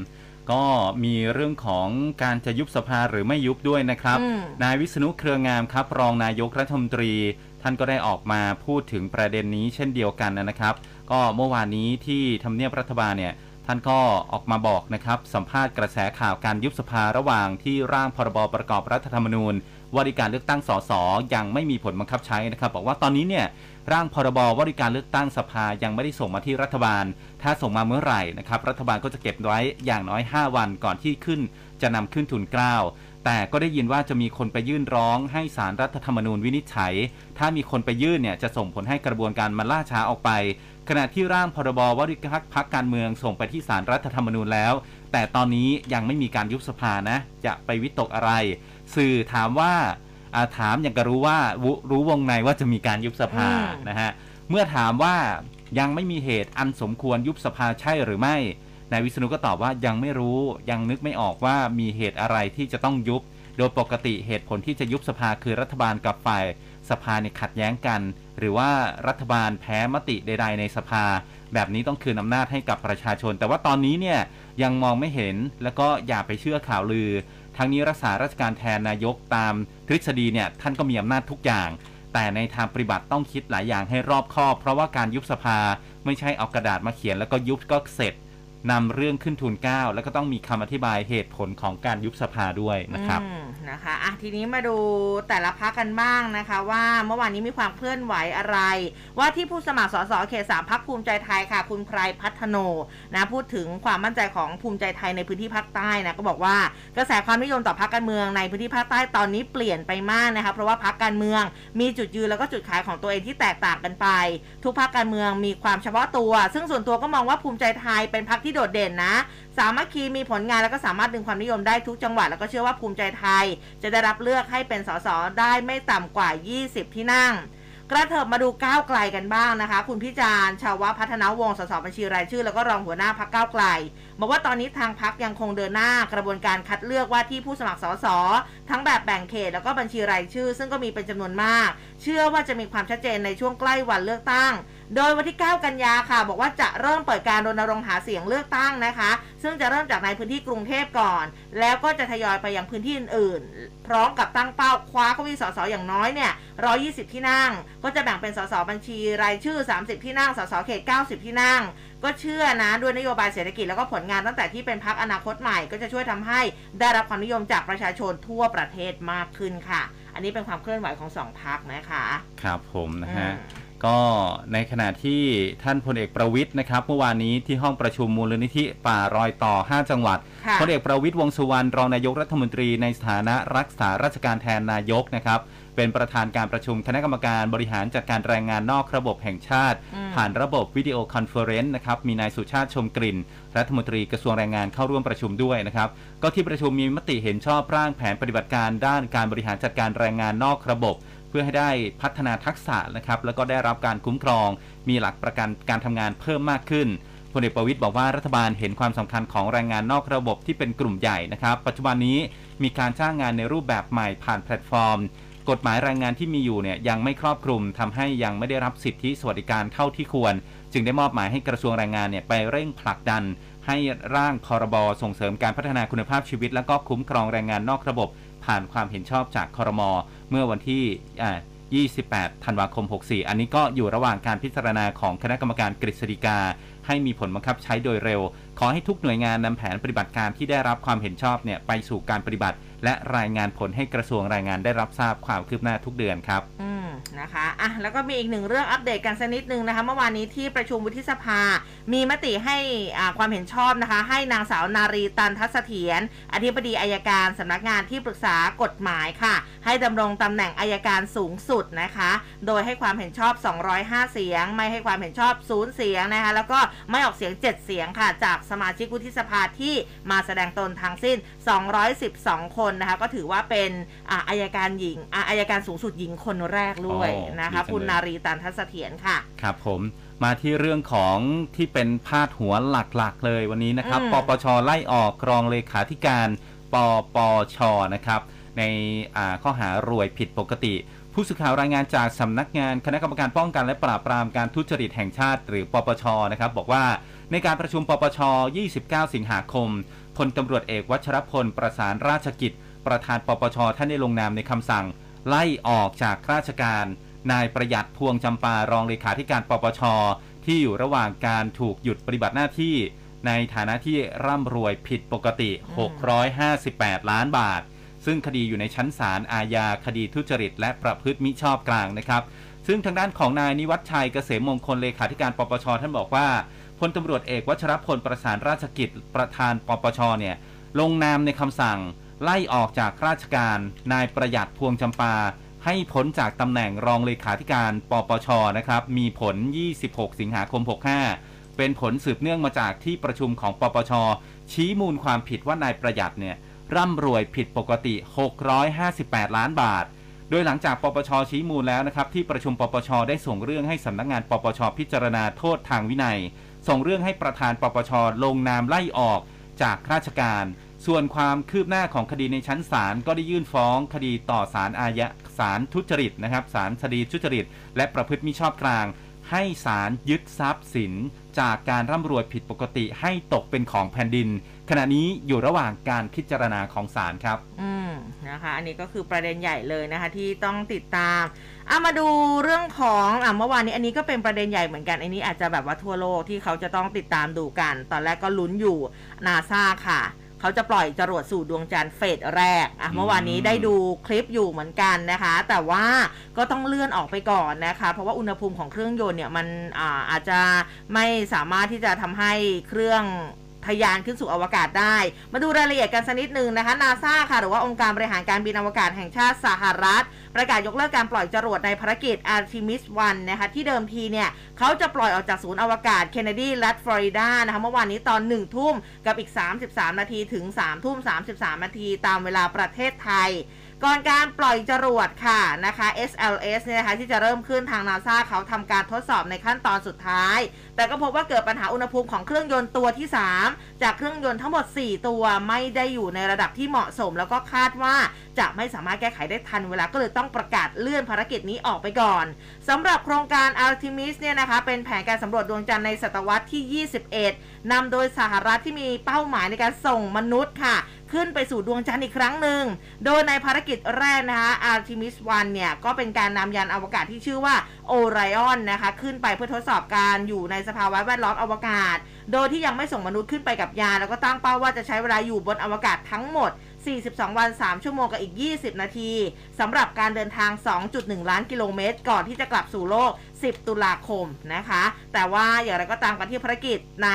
ก็มีเรื่องของการจะยุบสภาหรือไม่ยุบด้วยนะครับอืมนายวิษณุเครืองามครับ รองนายกรัฐมนตรี ท่านก็ได้ออกมาพูดถึงประเด็นนี้เช่นเดียวกันนะครับ ก็เมื่อวานนี้ที่ทำเนียบรัฐบาลเนี่ย ท่านก็ออกมาบอกนะครับ สัมภาษณ์กระแสข่าวการยุบสภาระหว่างที่ร่างพรบประกอบรัฐธรรมนูญว่าด้วยการเลือกตั้งสสยังไม่มีผลบังคับใช้นะครับ บอกว่าตอนนี้เนี่ยร่างพรบว่าด้วยการเลือกตั้งสภายังไม่ได้ส่งมาที่รัฐบาล ถ้าส่งมาเมื่อไหร่นะครับ รัฐบาลก็จะเก็บไว้อย่างน้อย 5 วันก่อนที่ขึ้นจะนำขึ้นทุนเกล้า แต่ก็ได้ยินว่าจะมีคนไปยื่นร้องให้สารรัฐธรรมนูญวินิจฉัย ถ้ามีคนไปยื่นเนี่ยจะส่งผลให้กระบวนการมันล่าช้าออกไป ขณะที่ร่างพรบว่าด้วยพักการเมืองส่งไปที่สารรัฐธรรมนูญแล้ว แต่ตอนนี้ยังไม่มีการยุบสภานะ จะไปวิตกอะไร สื่อถามว่าอ่าถามอย่างก็รู้ว่าวุรู้วงในว่าจะมีการยุบสภาอืมนะฮะเมื่อถามว่ายังไม่มีเหตุอันสมควรยุบสภาใช่หรือไม่ นายวิษณุก็ตอบว่ายังไม่รู้ยังนึกไม่ออกว่ามีเหตุอะไรที่จะต้องยุบ โดยปกติเหตุผลที่จะยุบสภาคือรัฐบาลกับฝ่ายสภาเนี่ยขัดแย้งกัน หรือว่ารัฐบาลแพ้มติใด ๆ ในสภา แบบนี้ต้องคืนอำนาจให้กับประชาชน แต่ว่าตอนนี้เนี่ยยังมองไม่เห็นแล้วก็อย่าไปเชื่อข่าวลือ ทั้งนี้รักษาราชการแทนนายกตามทฤษฎีเนี่ยท่านก็มีอำนาจทุกอย่าง แต่ในทางปฏิบัติต้องคิดหลายอย่างให้รอบคอบ เพราะว่าการยุบสภาไม่ใช่เอากระดาษมาเขียนแล้วก็ยุบก็เสร็จ นำเรื่องขึ้นทุนเกล้าแล้วก็ต้องมีคำอธิบายเหตุผลของการยุบสภาด้วยนะครับนะคะอะทีนี้มาดูแต่ละพักกันบ้างนะคะ ว่าเมื่อวานนี้มีความเคลื่อนไหวอะไร ว่าที่ผู้สมัครสสเขตสามพักภูมิใจไทยค่ะ คุณไพรพัฒโนนะพูดถึงความมั่นใจของภูมิใจไทยในพื้นที่ภาคใต้นะก็บอกว่ากระแสความนิยมต่อพักการเมืองในพื้นที่ภาคใต้ตอนนี้เปลี่ยนไปมากนะคะเพราะว่าพักการเมืองมีจุดยืนแล้วก็จุดขายของตัวเองที่แตกต่างกันไป ทุกพักการเมืองมีความเฉพาะตัว ซึ่งส่วนตัวก็มองว่าภูมิใจไทยเป็นพักที่โดดเด่นนะ สามัคคีมีผลงานแล้วก็สามารถดึงความนิยมได้ทุกจังหวัดแล้วก็เชื่อว่าภูมิใจไทย จะได้รับเลือกให้เป็นสสได้ไม่ต่ำกว่า 20 ที่นั่งกระเถิบมาดูก้าวไกลกันบ้างนะคะ คุณพิจารณ์ชาวพัฒนาวงสสบัญชีรายชื่อ แล้วก็รองหัวหน้าพักก้าวไกลบอกว่าตอนนี้ทางพักยังคงเดินหน้ากระบวนการคัดเลือกว่าที่ผู้สมัครสสทั้งแบบแบ่งเขตแล้วก็บัญชีรายชื่อ ซึ่งก็มีเป็นจำนวนมาก เชื่อว่าจะมีความชัดเจนในช่วงใกล้วันเลือกตั้ง โดยวันที่ 9 กันยาค่ะ บอกว่าจะเริ่มเปิดการรณรงค์หาเสียงเลือกตั้งนะคะ ซึ่งจะเริ่มจากในพื้นที่กรุงเทพก่อน แล้วก็จะทยอยไปยังพื้นที่อื่นๆ พร้อมกับตั้งเป้าคว้าเก้าอี้สสอย่างน้อยเนี่ย 120 ที่นั่ง ก็จะแบ่งเป็นสสบัญชีรายชื่อ 30 ที่นั่ง สสเขต 90 ที่นั่ง ก็เชื่อนะด้วยนโยบายเศรษฐกิจแล้วก็ผลงานตั้งแต่ที่เป็นพักอนาคตใหม่ก็จะช่วยทำให้ได้รับความนิยมจากประชาชนทั่วประเทศมากขึ้นค่ะ อันนี้เป็นความเคลื่อนไหวของสองพักนะคะ ครับผมนะฮะอืม ก็ในขณะที่ท่านพลเอกประวิทย์นะครับเมื่อวานนี้ที่ห้องประชุมมูลนิธิป่ารอยต่อ 5 จังหวัดค่ะพลเอกประวิตรวงษ์สุวรรณรองนายกรัฐมนตรีในสถานะรักษาราชการแทนนายกนะครับเป็นประธานการประชุมคณะกรรมการบริหารจัดการแรงงานนอกระบบแห่งชาติอืมผ่านระบบวิดีโอคอนเฟอเรนซ์นะครับมีนายสุชาติชมกลิ่น รัฐมนตรีกระทรวงแรงงานเข้าร่วมประชุมด้วยนะครับก็ที่ประชุมมีมติเห็นชอบร่างแผนปฏิบัติการด้านการบริหารจัดการแรงงานนอกระบบเพื่อให้ได้พัฒนาทักษะนะครับแล้วก็ได้รับการคุ้มครอง มีหลักประกันการทำงานเพิ่มมากขึ้นพลเอกประวิตรบอกว่ารัฐบาลเห็นความสำคัญของแรงงานนอกระบบที่เป็นกลุ่มใหญ่นะครับ ปัจจุบันนี้มีการจ้างงานในรูปแบบใหม่ผ่านแพลตฟอร์ม กฎหมายแรงงานที่มีอยู่เนี่ยยังไม่ครอบคลุมทำให้ยังไม่ได้รับสิทธิสวัสดิการเท่าที่ควร จึงได้มอบหมายให้กระทรวงแรงงานเนี่ยไปเร่งผลักดัน ให้ร่างพรบส่งเสริมการพัฒนาคุณภาพชีวิต และก็คุ้มครองแรงงานนอกระบบ ผ่านความเห็นชอบจากคอรมอเมื่อวันที่ 28 ธันวาคม 64 อันนี้ก็อยู่ระหว่างการพิจารณาของคณะกรรมการกฤษฎีกา ให้มีผลบังคับใช้โดยเร็ว ขอให้ทุกหน่วยงานนำแผนปฏิบัติการที่ได้รับความเห็นชอบเนี่ยไปสู่การปฏิบัติ และรายงานผลให้กระทรวงแรงงานได้รับทราบความคืบหน้าทุกเดือนครับอืมนะคะอะแล้วก็มีอีกหนึ่งเรื่องอัปเดตกันสักนิดนึงนะคะ เมื่อวานนี้ที่ประชุมวุฒิสภา มีมติให้อ่าความเห็นชอบนะคะ ให้นางสาวนารีตันทัศเสถียรอธิบดีอายการสำนักงานที่ปรึกษากฎหมายค่ะ ให้ดำรงตำแหน่งอายการสูงสุดนะคะ โดยให้ความเห็นชอบ 205 เสียง ไม่ให้ความเห็นชอบศูนย์เสียงนะคะ แล้วก็ไม่ออกเสียง 7 เสียงค่ะ จากสมาชิกวุฒิสภาที่มาแสดงตนทั้งสิ้น 212 คนนะคะก็ถือว่าเป็นอ่าอายการหญิงอ่าอายการสูงสุดหญิงคนแรกด้วยอ๋อนะคะดีจังเลยคุณนารีตันทัศเสถียรค่ะ ครับผมมาที่เรื่องของที่เป็นพาดหัวหลักๆ เลยวันนี้นะครับอืมปปชไล่ออกรองเลขาธิการปปชนะครับ ในอ่าข้อหารวยผิดปกติ ผู้สื่อข่าวรายงานจากสำนักงานคณะกรรมการป้องกันและปราบปรามการทุจริตแห่งชาติ หรือปปชนะครับ บอกว่าในการประชุมปปช 29 สิงหาคมพลตำรวจเอกวัชรพลประสานราชกิจ ประธานปปชท่านได้ลงนามในคำสั่ง ไล่ออกจากราชการ นายประหยัดพวงจำปารองเลขาธิการปปชที่อยู่ระหว่างการถูกหยุดปฏิบัติหน้าที่ ในฐานะที่ร่ำรวยผิดปกติ 658 ล้านบาท ซึ่งคดีอยู่ในชั้นศาลอาญาคดีทุจริต และประพฤติมิชอบกลางนะครับ ซึ่งทางด้านของนายนิวัฒชัยเกษมมงคลเลขาธิการปปชท่านบอกว่าพลตำรวจเอกวัชรพลประสานราชกิจประธานปปชเนี่ยลงนามในคำสั่ง ไล่ออกจากราชการนายประหยัดพวงจำปา ให้พ้นจากตำแหน่งรองเลขาธิการปปชนะครับ มีผล 26 สิงหาคม 65 เป็นผลสืบเนื่องมาจากที่ประชุมของปปช ชี้มูลความผิดว่านายประหยัดเนี่ยร่ำรวยผิดปกติ 658 ล้านบาท โดยหลังจากปปชชี้มูลแล้วนะครับ ที่ประชุมปปชได้ส่งเรื่องให้สำนักงานปปชพิจารณาโทษทางวินัย ส่งเรื่องให้ประธานปปชลงนามไล่ออกจากราชการ ส่วนความคืบหน้าของคดีในชั้นศาลก็ได้ยื่นฟ้องคดีต่อศาลอาญาศาลทุจริตนะครับศาลคดีทุจริต และประพฤติมิชอบกลาง ให้ศาลยึดทรัพย์สิน จากการร่ำรวยผิดปกติให้ตกเป็นของแผ่นดิน ขณะนี้อยู่ระหว่างการพิจารณาของศาลครับ อืมนะคะ อันนี้ก็คือประเด็นใหญ่เลยนะคะ ที่ต้องติดตามเอามาดูเรื่องของอะเมื่อวานนี้อันนี้ก็เป็นประเด็นใหญ่เหมือนกันอันนี้อาจจะแบบว่าทั่วโลกที่เขาจะต้องติดตามดูกัน ตอนแรกก็ลุ้นอยู่นาซาค่ะ เขาจะปล่อยจรวดสู่ดวงจันทร์เฟสแรกอะเมื่อวานนี้ได้ดูคลิปอยู่เหมือนกันนะคะ แต่ว่าก็ต้องเลื่อนออกไปก่อนนะคะ เพราะว่าอุณหภูมิของเครื่องยนต์เนี่ยมันอาอาจจะไม่สามารถที่จะทำให้เครื่อง ทะยานขึ้นสู่อวกาศได้ มาดูรายละเอียดกันสักนิดหนึ่งนะคะนาซาค่ะ หรือว่าองค์การบริหารการบินอวกาศแห่งชาติสหรัฐ ประกาศยกเลิกการปล่อยจรวดในภารกิจ Artemis 1 นะคะ ที่เดิมทีเนี่ย เขาจะปล่อยออกจากศูนย์อวกาศเคนเนดีรัฐฟลอริดานะคะเมื่อวานนี้ตอน 1 ทุ่มกับอีก 33 นาทีถึง 3 ทุ่ม 33 นาทีตามเวลาประเทศไทยก่อนการปล่อยจรวดค่ะนะคะ SLS เนี่ยนะคะที่จะเริ่มขึ้นทางนาซาเขาทำการทดสอบในขั้นตอนสุดท้ายแต่ก็พบว่าเกิดปัญหาอุณหภูมิของเครื่องยนต์ตัวที่ 3 จากเครื่องยนต์ทั้งหมด 4 ตัวไม่ได้อยู่ในระดับที่เหมาะสม แล้วก็คาดว่าจะไม่สามารถแก้ไขได้ทันเวลาก็เลยต้องประกาศเลื่อนภารกิจนี้ออกไปก่อนสำหรับโครงการ Artemis เนี่ยนะคะเป็นแผนการสำรวจดวงจันทร์ในศตวรรษที่ 21นำโดยสหรัฐที่มีเป้าหมายในการส่งมนุษย์ค่ะขึ้นไปสู่ดวงจันทร์อีกครั้งหนึ่ง โดยในภารกิจแรกนะคะ Artemis 1 เนี่ย ก็เป็นการนำยานอวกาศที่ชื่อว่า Orion นะคะ ขึ้นไปเพื่อทดสอบการอยู่ในสภาวะแวดล้อมอวกาศ โดยที่ยังไม่ส่งมนุษย์ขึ้นไปกับยานแล้วก็ตั้งเป้าว่าจะใช้เวลาอยู่บนอวกาศทั้งหมด 42 วัน 3 ชั่วโมงกับอีก 20 นาทีสำหรับการเดินทาง 2.1 ล้านกิโลเมตร ก่อนที่จะกลับสู่โลก 10 ตุลาคมนะคะ แต่ว่าอย่างไรก็ตามกันที่ภารกิจใน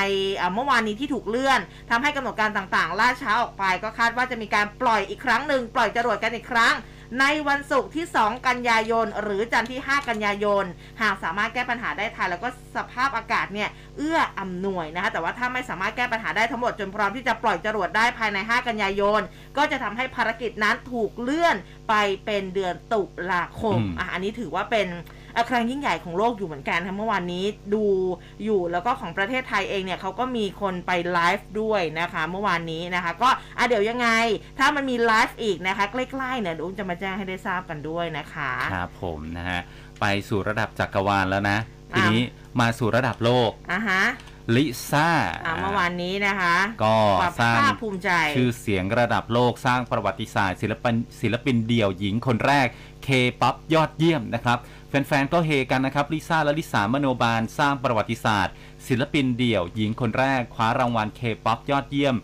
เมื่อวานนี้ที่ถูกเลื่อนทำให้กำหนดการต่างๆ ล่าช้าออกไป ก็คาดว่าจะมีการปล่อยอีกครั้งหนึ่งปล่อยจรวดกันอีกครั้ง ในวันศุกร์ที่ 2 กันยายน หรือจันทร์ที่ 5 กันยายน หากสามารถแก้ปัญหาได้ทันแล้วก็สภาพอากาศเนี่ยเอื้ออำนวยนะคะแต่ว่าถ้าไม่สามารถแก้ปัญหาได้ทั้งหมดจนพร้อมที่จะปล่อยจรวดได้ภายใน 5 กันยายน ก็จะทำให้ภารกิจนั้นถูกเลื่อนไปเป็นเดือนตุลาคมอืมอะอันนี้ถือว่าเป็นเอ่อครั้งยิ่งใหญ่ของโลกอยู่เหมือนกันค่ะเมื่อวานนี้ดูอยู่แล้วก็ของประเทศไทยเองเนี่ยเขาก็มีคนไปไลฟ์ด้วยนะคะเมื่อวานนี้นะคะก็อะเดี๋ยวยังไง ถ้ามันมีไลฟ์อีกนะคะใกล้ๆเนี่ยเดี๋ยวอุ้มจะมาแจ้งให้ได้ทราบกันด้วยนะคะครับผมนะฮะไปสู่ระดับจักรวาลแล้วนะ ทีอ้าวนี้มาสู่ระดับโลกอะฮะลิซ่าอะเมื่อวานนี้นะคะ ก็ความสร้างภาคภูมิใจชื่อลิซ่าระดับโลกสร้างประวัติศาสตร์ศิลปินศิลปินเดี่ยวหญิงคนแรกเคป๊อปยอดเยี่ยมนะครับ แฟนๆ ก็เฮกันนะครับ ลิซ่าและลิสามโนบาลสร้างประวัติศาสตร์ ศิลปินเดี่ยว หญิงคนแรก คว้ารางวัลเคป๊อปยอดเยี่ยม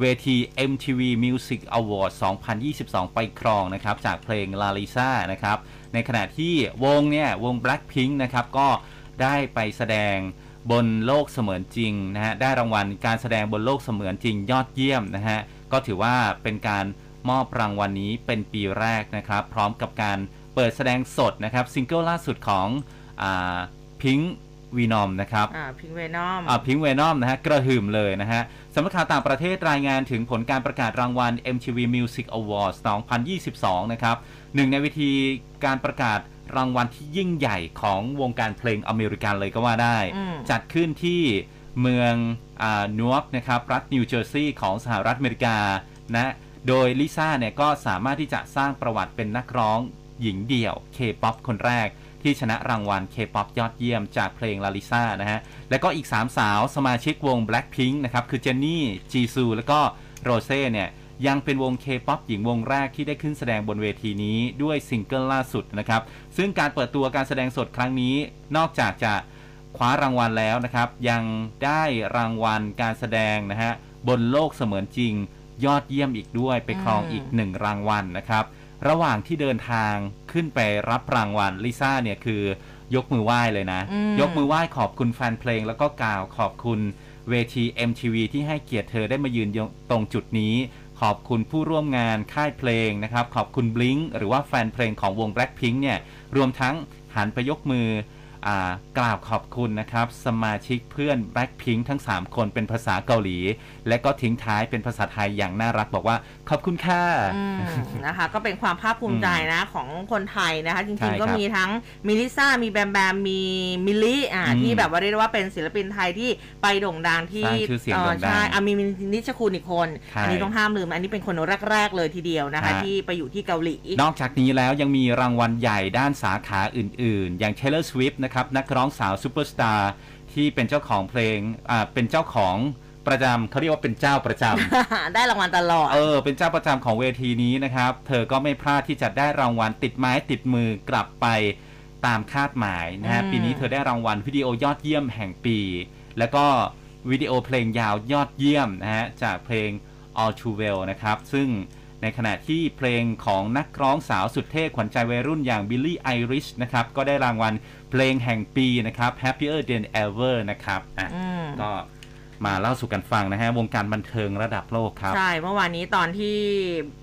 เวที MTV Music Award 2022 ไปครองนะครับ จากเพลง LALISA นะครับ ในขณะที่วงเนี่ย วง Blackpink นะครับ ก็ได้ไปแสดงบนโลกเสมือนจริงนะฮะ ได้รางวัลการแสดงบนโลกเสมือนจริงยอดเยี่ยมนะฮะ ก็ถือว่าเป็นการมอบรางวัลนนี้เป็นปีแรกนะครับ พร้อมกับการ เปิดแสดงสดนะครับซิงเกิลล่าสุดของพิงวีนอมนะครับอ่าพิงเวนอมอ่าพิงเวนอมนะฮะกระหึ่มเลยนะฮะสำนักข่าวต่างประเทศรายงานถึงผลการประกาศรางวัล MTV Music Awards 2022 นะครับหนึ่งในวิธีการประกาศรางวัลที่ยิ่งใหญ่ของวงการเพลงอเมริกันเลยก็ว่าได้อืมจัดขึ้นที่เมืองอานิวอาร์กนะครับรัฐนิวเจอร์ซีย์ของสหรัฐอเมริกานะโดยลิซ่าเนี่ยก็สามารถที่จะสร้างประวัติเป็นนักร้อง หญิงเดี่ยว K-POP คนแรก ที่ชนะรางวัล K-POP ยอดเยี่ยมจากเพลงลาลิซ่านะฮะ และก็อีก 3 สาวสมาชิกวง Blackpink นะครับ คือเจนนี่จีซูแล้วก็โรเซ่เนี่ยยังเป็นวง K-POP หญิงวงแรกที่ได้ขึ้นแสดงบนเวทีนี้ด้วยซิงเกิลล่าสุดนะครับ ซึ่งการเปิดตัวการแสดงสดครั้งนี้นอกจากจะคว้ารางวัลแล้วนะครับ ยังได้รางวัลการแสดงนะฮะบนโลกเสมือนจริงยอดเยี่ยมอีกด้วยไปครองอืมอีกหนึ่งรางวัลนะครับ ระหว่างที่เดินทางขึ้นไปรับรางวัลลิซ่าเนี่ยคือยกมือไหว้เลยนะอืมยกมือไหว้ขอบคุณแฟนเพลง แล้วก็กล่าวขอบคุณเวที MTV ที่ให้เกียรติเธอได้มายืนตรงจุดนี้ ขอบคุณผู้ร่วมงานค่ายเพลงนะครับ ขอบคุณบลิงหรือว่าแฟนเพลงของวง Blackpink เนี่ยรวมทั้งหันไปยกมืออ่า กล่าวขอบคุณนะครับ สมาชิกเพื่อน Blackpink ทั้ง 3 คนเป็นภาษาเกาหลี และก็ทิ้งท้ายเป็นภาษาไทยอย่างน่ารักบอกว่าขอบคุณค่ะอืมนะคะ ก็เป็นความภาคภูมิใจนะของคนไทยนะคะจใช่ริงๆ ก็ครับมีทั้งมิลิซ่ามีแบมแบมมีมิลลี่อ่าอืมที่แบบว่าเรียกได้ว่าเป็นศิลปินไทยที่ไปโด่งดังที่สร้างชื่อเสียงโด่งดังใช่อะมีนิชคุณอีกคนใช่อันี้ต้องห้ามลืม อันนี้เป็นคนแรก ๆ เลยทีเดียวนะคะฮะที่ไปอยู่ที่เกาหลี นอกจากนี้แล้วยังมีรางวัลใหญ่ด้านสาขาอื่น ๆ อย่าง Taylor Swift นะครับนักร้องสาวซูเปอร์สตาร์ที่เป็นเจ้าของเพลงอ่าเป็นเจ้าของประจำเขาเรียกว่าเป็นเจ้าประจำ ได้รางวัลตลอด เออ เป็นเจ้าประจำของเวทีนี้นะครับ เธอก็ไม่พลาดที่จะได้รางวัลติดไม้ติดมือกลับไปตามคาดหมายนะฮะอืมปีนี้เธอได้รางวัลวิดีโอยอดเยี่ยมแห่งปี แล้วก็วิดีโอเพลงยาวยอดเยี่ยมนะฮะจากเพลง All Too Well นะครับ ซึ่ง ในขณะที่เพลงของนักร้องสาวสุดเท่ขวัญใจวัยรุ่นอย่าง Billie Eilish นะครับ ก็ได้รางวัลเพลงแห่งปีนะครับ Happier Than Ever นะครับอะอืมก็มาเล่าสู่กันฟังนะฮะ วงการบันเทิงระดับโลกครับ ใช่ เมื่อวานนี้ตอนที่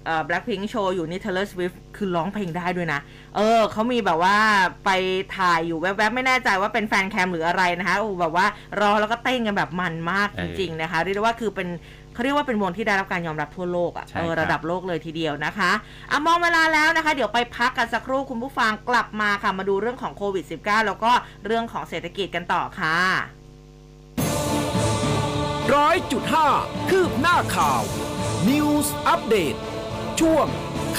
เอ่อ Blackpink โชว์อยู่นี่ Taylor Swift คือร้องเพลงได้ด้วยนะ เออเขามีแบบว่าไปถ่ายอยู่แวบๆ ไม่แน่ใจว่าเป็นแฟนแคมหรืออะไรนะคะโอ้แบบว่า รอแล้วก็เต้นกันแบบมันมากเอจอริงๆนะคะ เรียกได้ว่าคือเป็น เขาเรียกว่าเป็นวงที่ได้รับการยอมรับทั่วโลกอะใช่เออครับ ระดับโลกเลยทีเดียวนะคะอะมองเวลาแล้วนะคะ เดี๋ยวไปพักกันสักครู่คุณผู้ฟังกลับมาค่ะมาดูเรื่องของโควิด -19 แล้วก็เรื่องของเศรษฐกิจกันต่อค่ะ ร้อยจุดห้าคืบหน้าข่าว News อัปเดตช่วง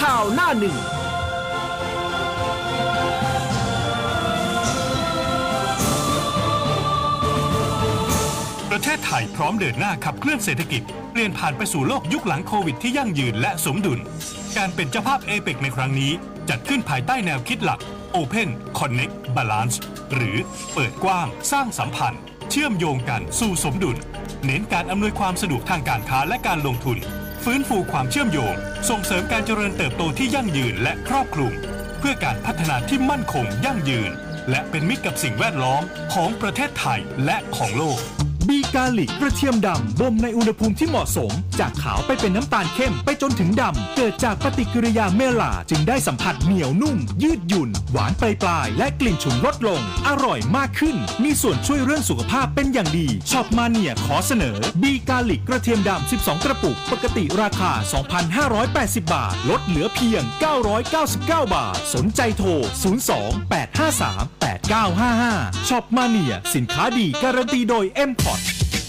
ข่าวหน้าหนึ่ง ประเทศไทยพร้อมเดินหน้าขับเคลื่อนเศรษฐกิจ เปลี่ยนผ่านไปสู่โลกยุคหลังโควิดที่ยั่งยืนและสมดุล การเป็นเจ้าภาพเอเปกในครั้งนี้ จัดขึ้นภายใต้แนวคิดหลัก Open Connect Balance หรือเปิดกว้าง สร้างสัมพันธ์ เชื่อมโยงกันสู่สมดุล เน้นการอำนวยความสะดวกทางการค้าและการลงทุน ฟื้นฟูความเชื่อมโยง ส่งเสริมการเจริญเติบโตที่ยั่งยืนและครอบคลุม เพื่อการพัฒนาที่มั่นคงยั่งยืน และเป็นมิตรกับสิ่งแวดล้อมของประเทศไทยและของโลก B Garlic กระเทียมดำบ่มในอุณหภูมิที่เหมาะสม จากขาวไปเป็นน้ำตาลเข้มไปจนถึงดำ เกิดจากปฏิกิริยาเมลลาร์ดจึงได้สัมผัสเหนียวนุ่ม ยืดหยุ่น หวานปลายปลายและกลิ่นฉุนลดลง อร่อยมากขึ้น มีส่วนช่วยเรื่องสุขภาพเป็นอย่างดี Shop Mania ขอเสนอ B Garlic กระเทียมดำ 12 กระปุก ปกติราคา 2,580 บาท ลดเหลือเพียง 999 บาท สนใจโทร 02 853 8955ช็อปมาเนียสินค้าดีการันตีโดย m p o t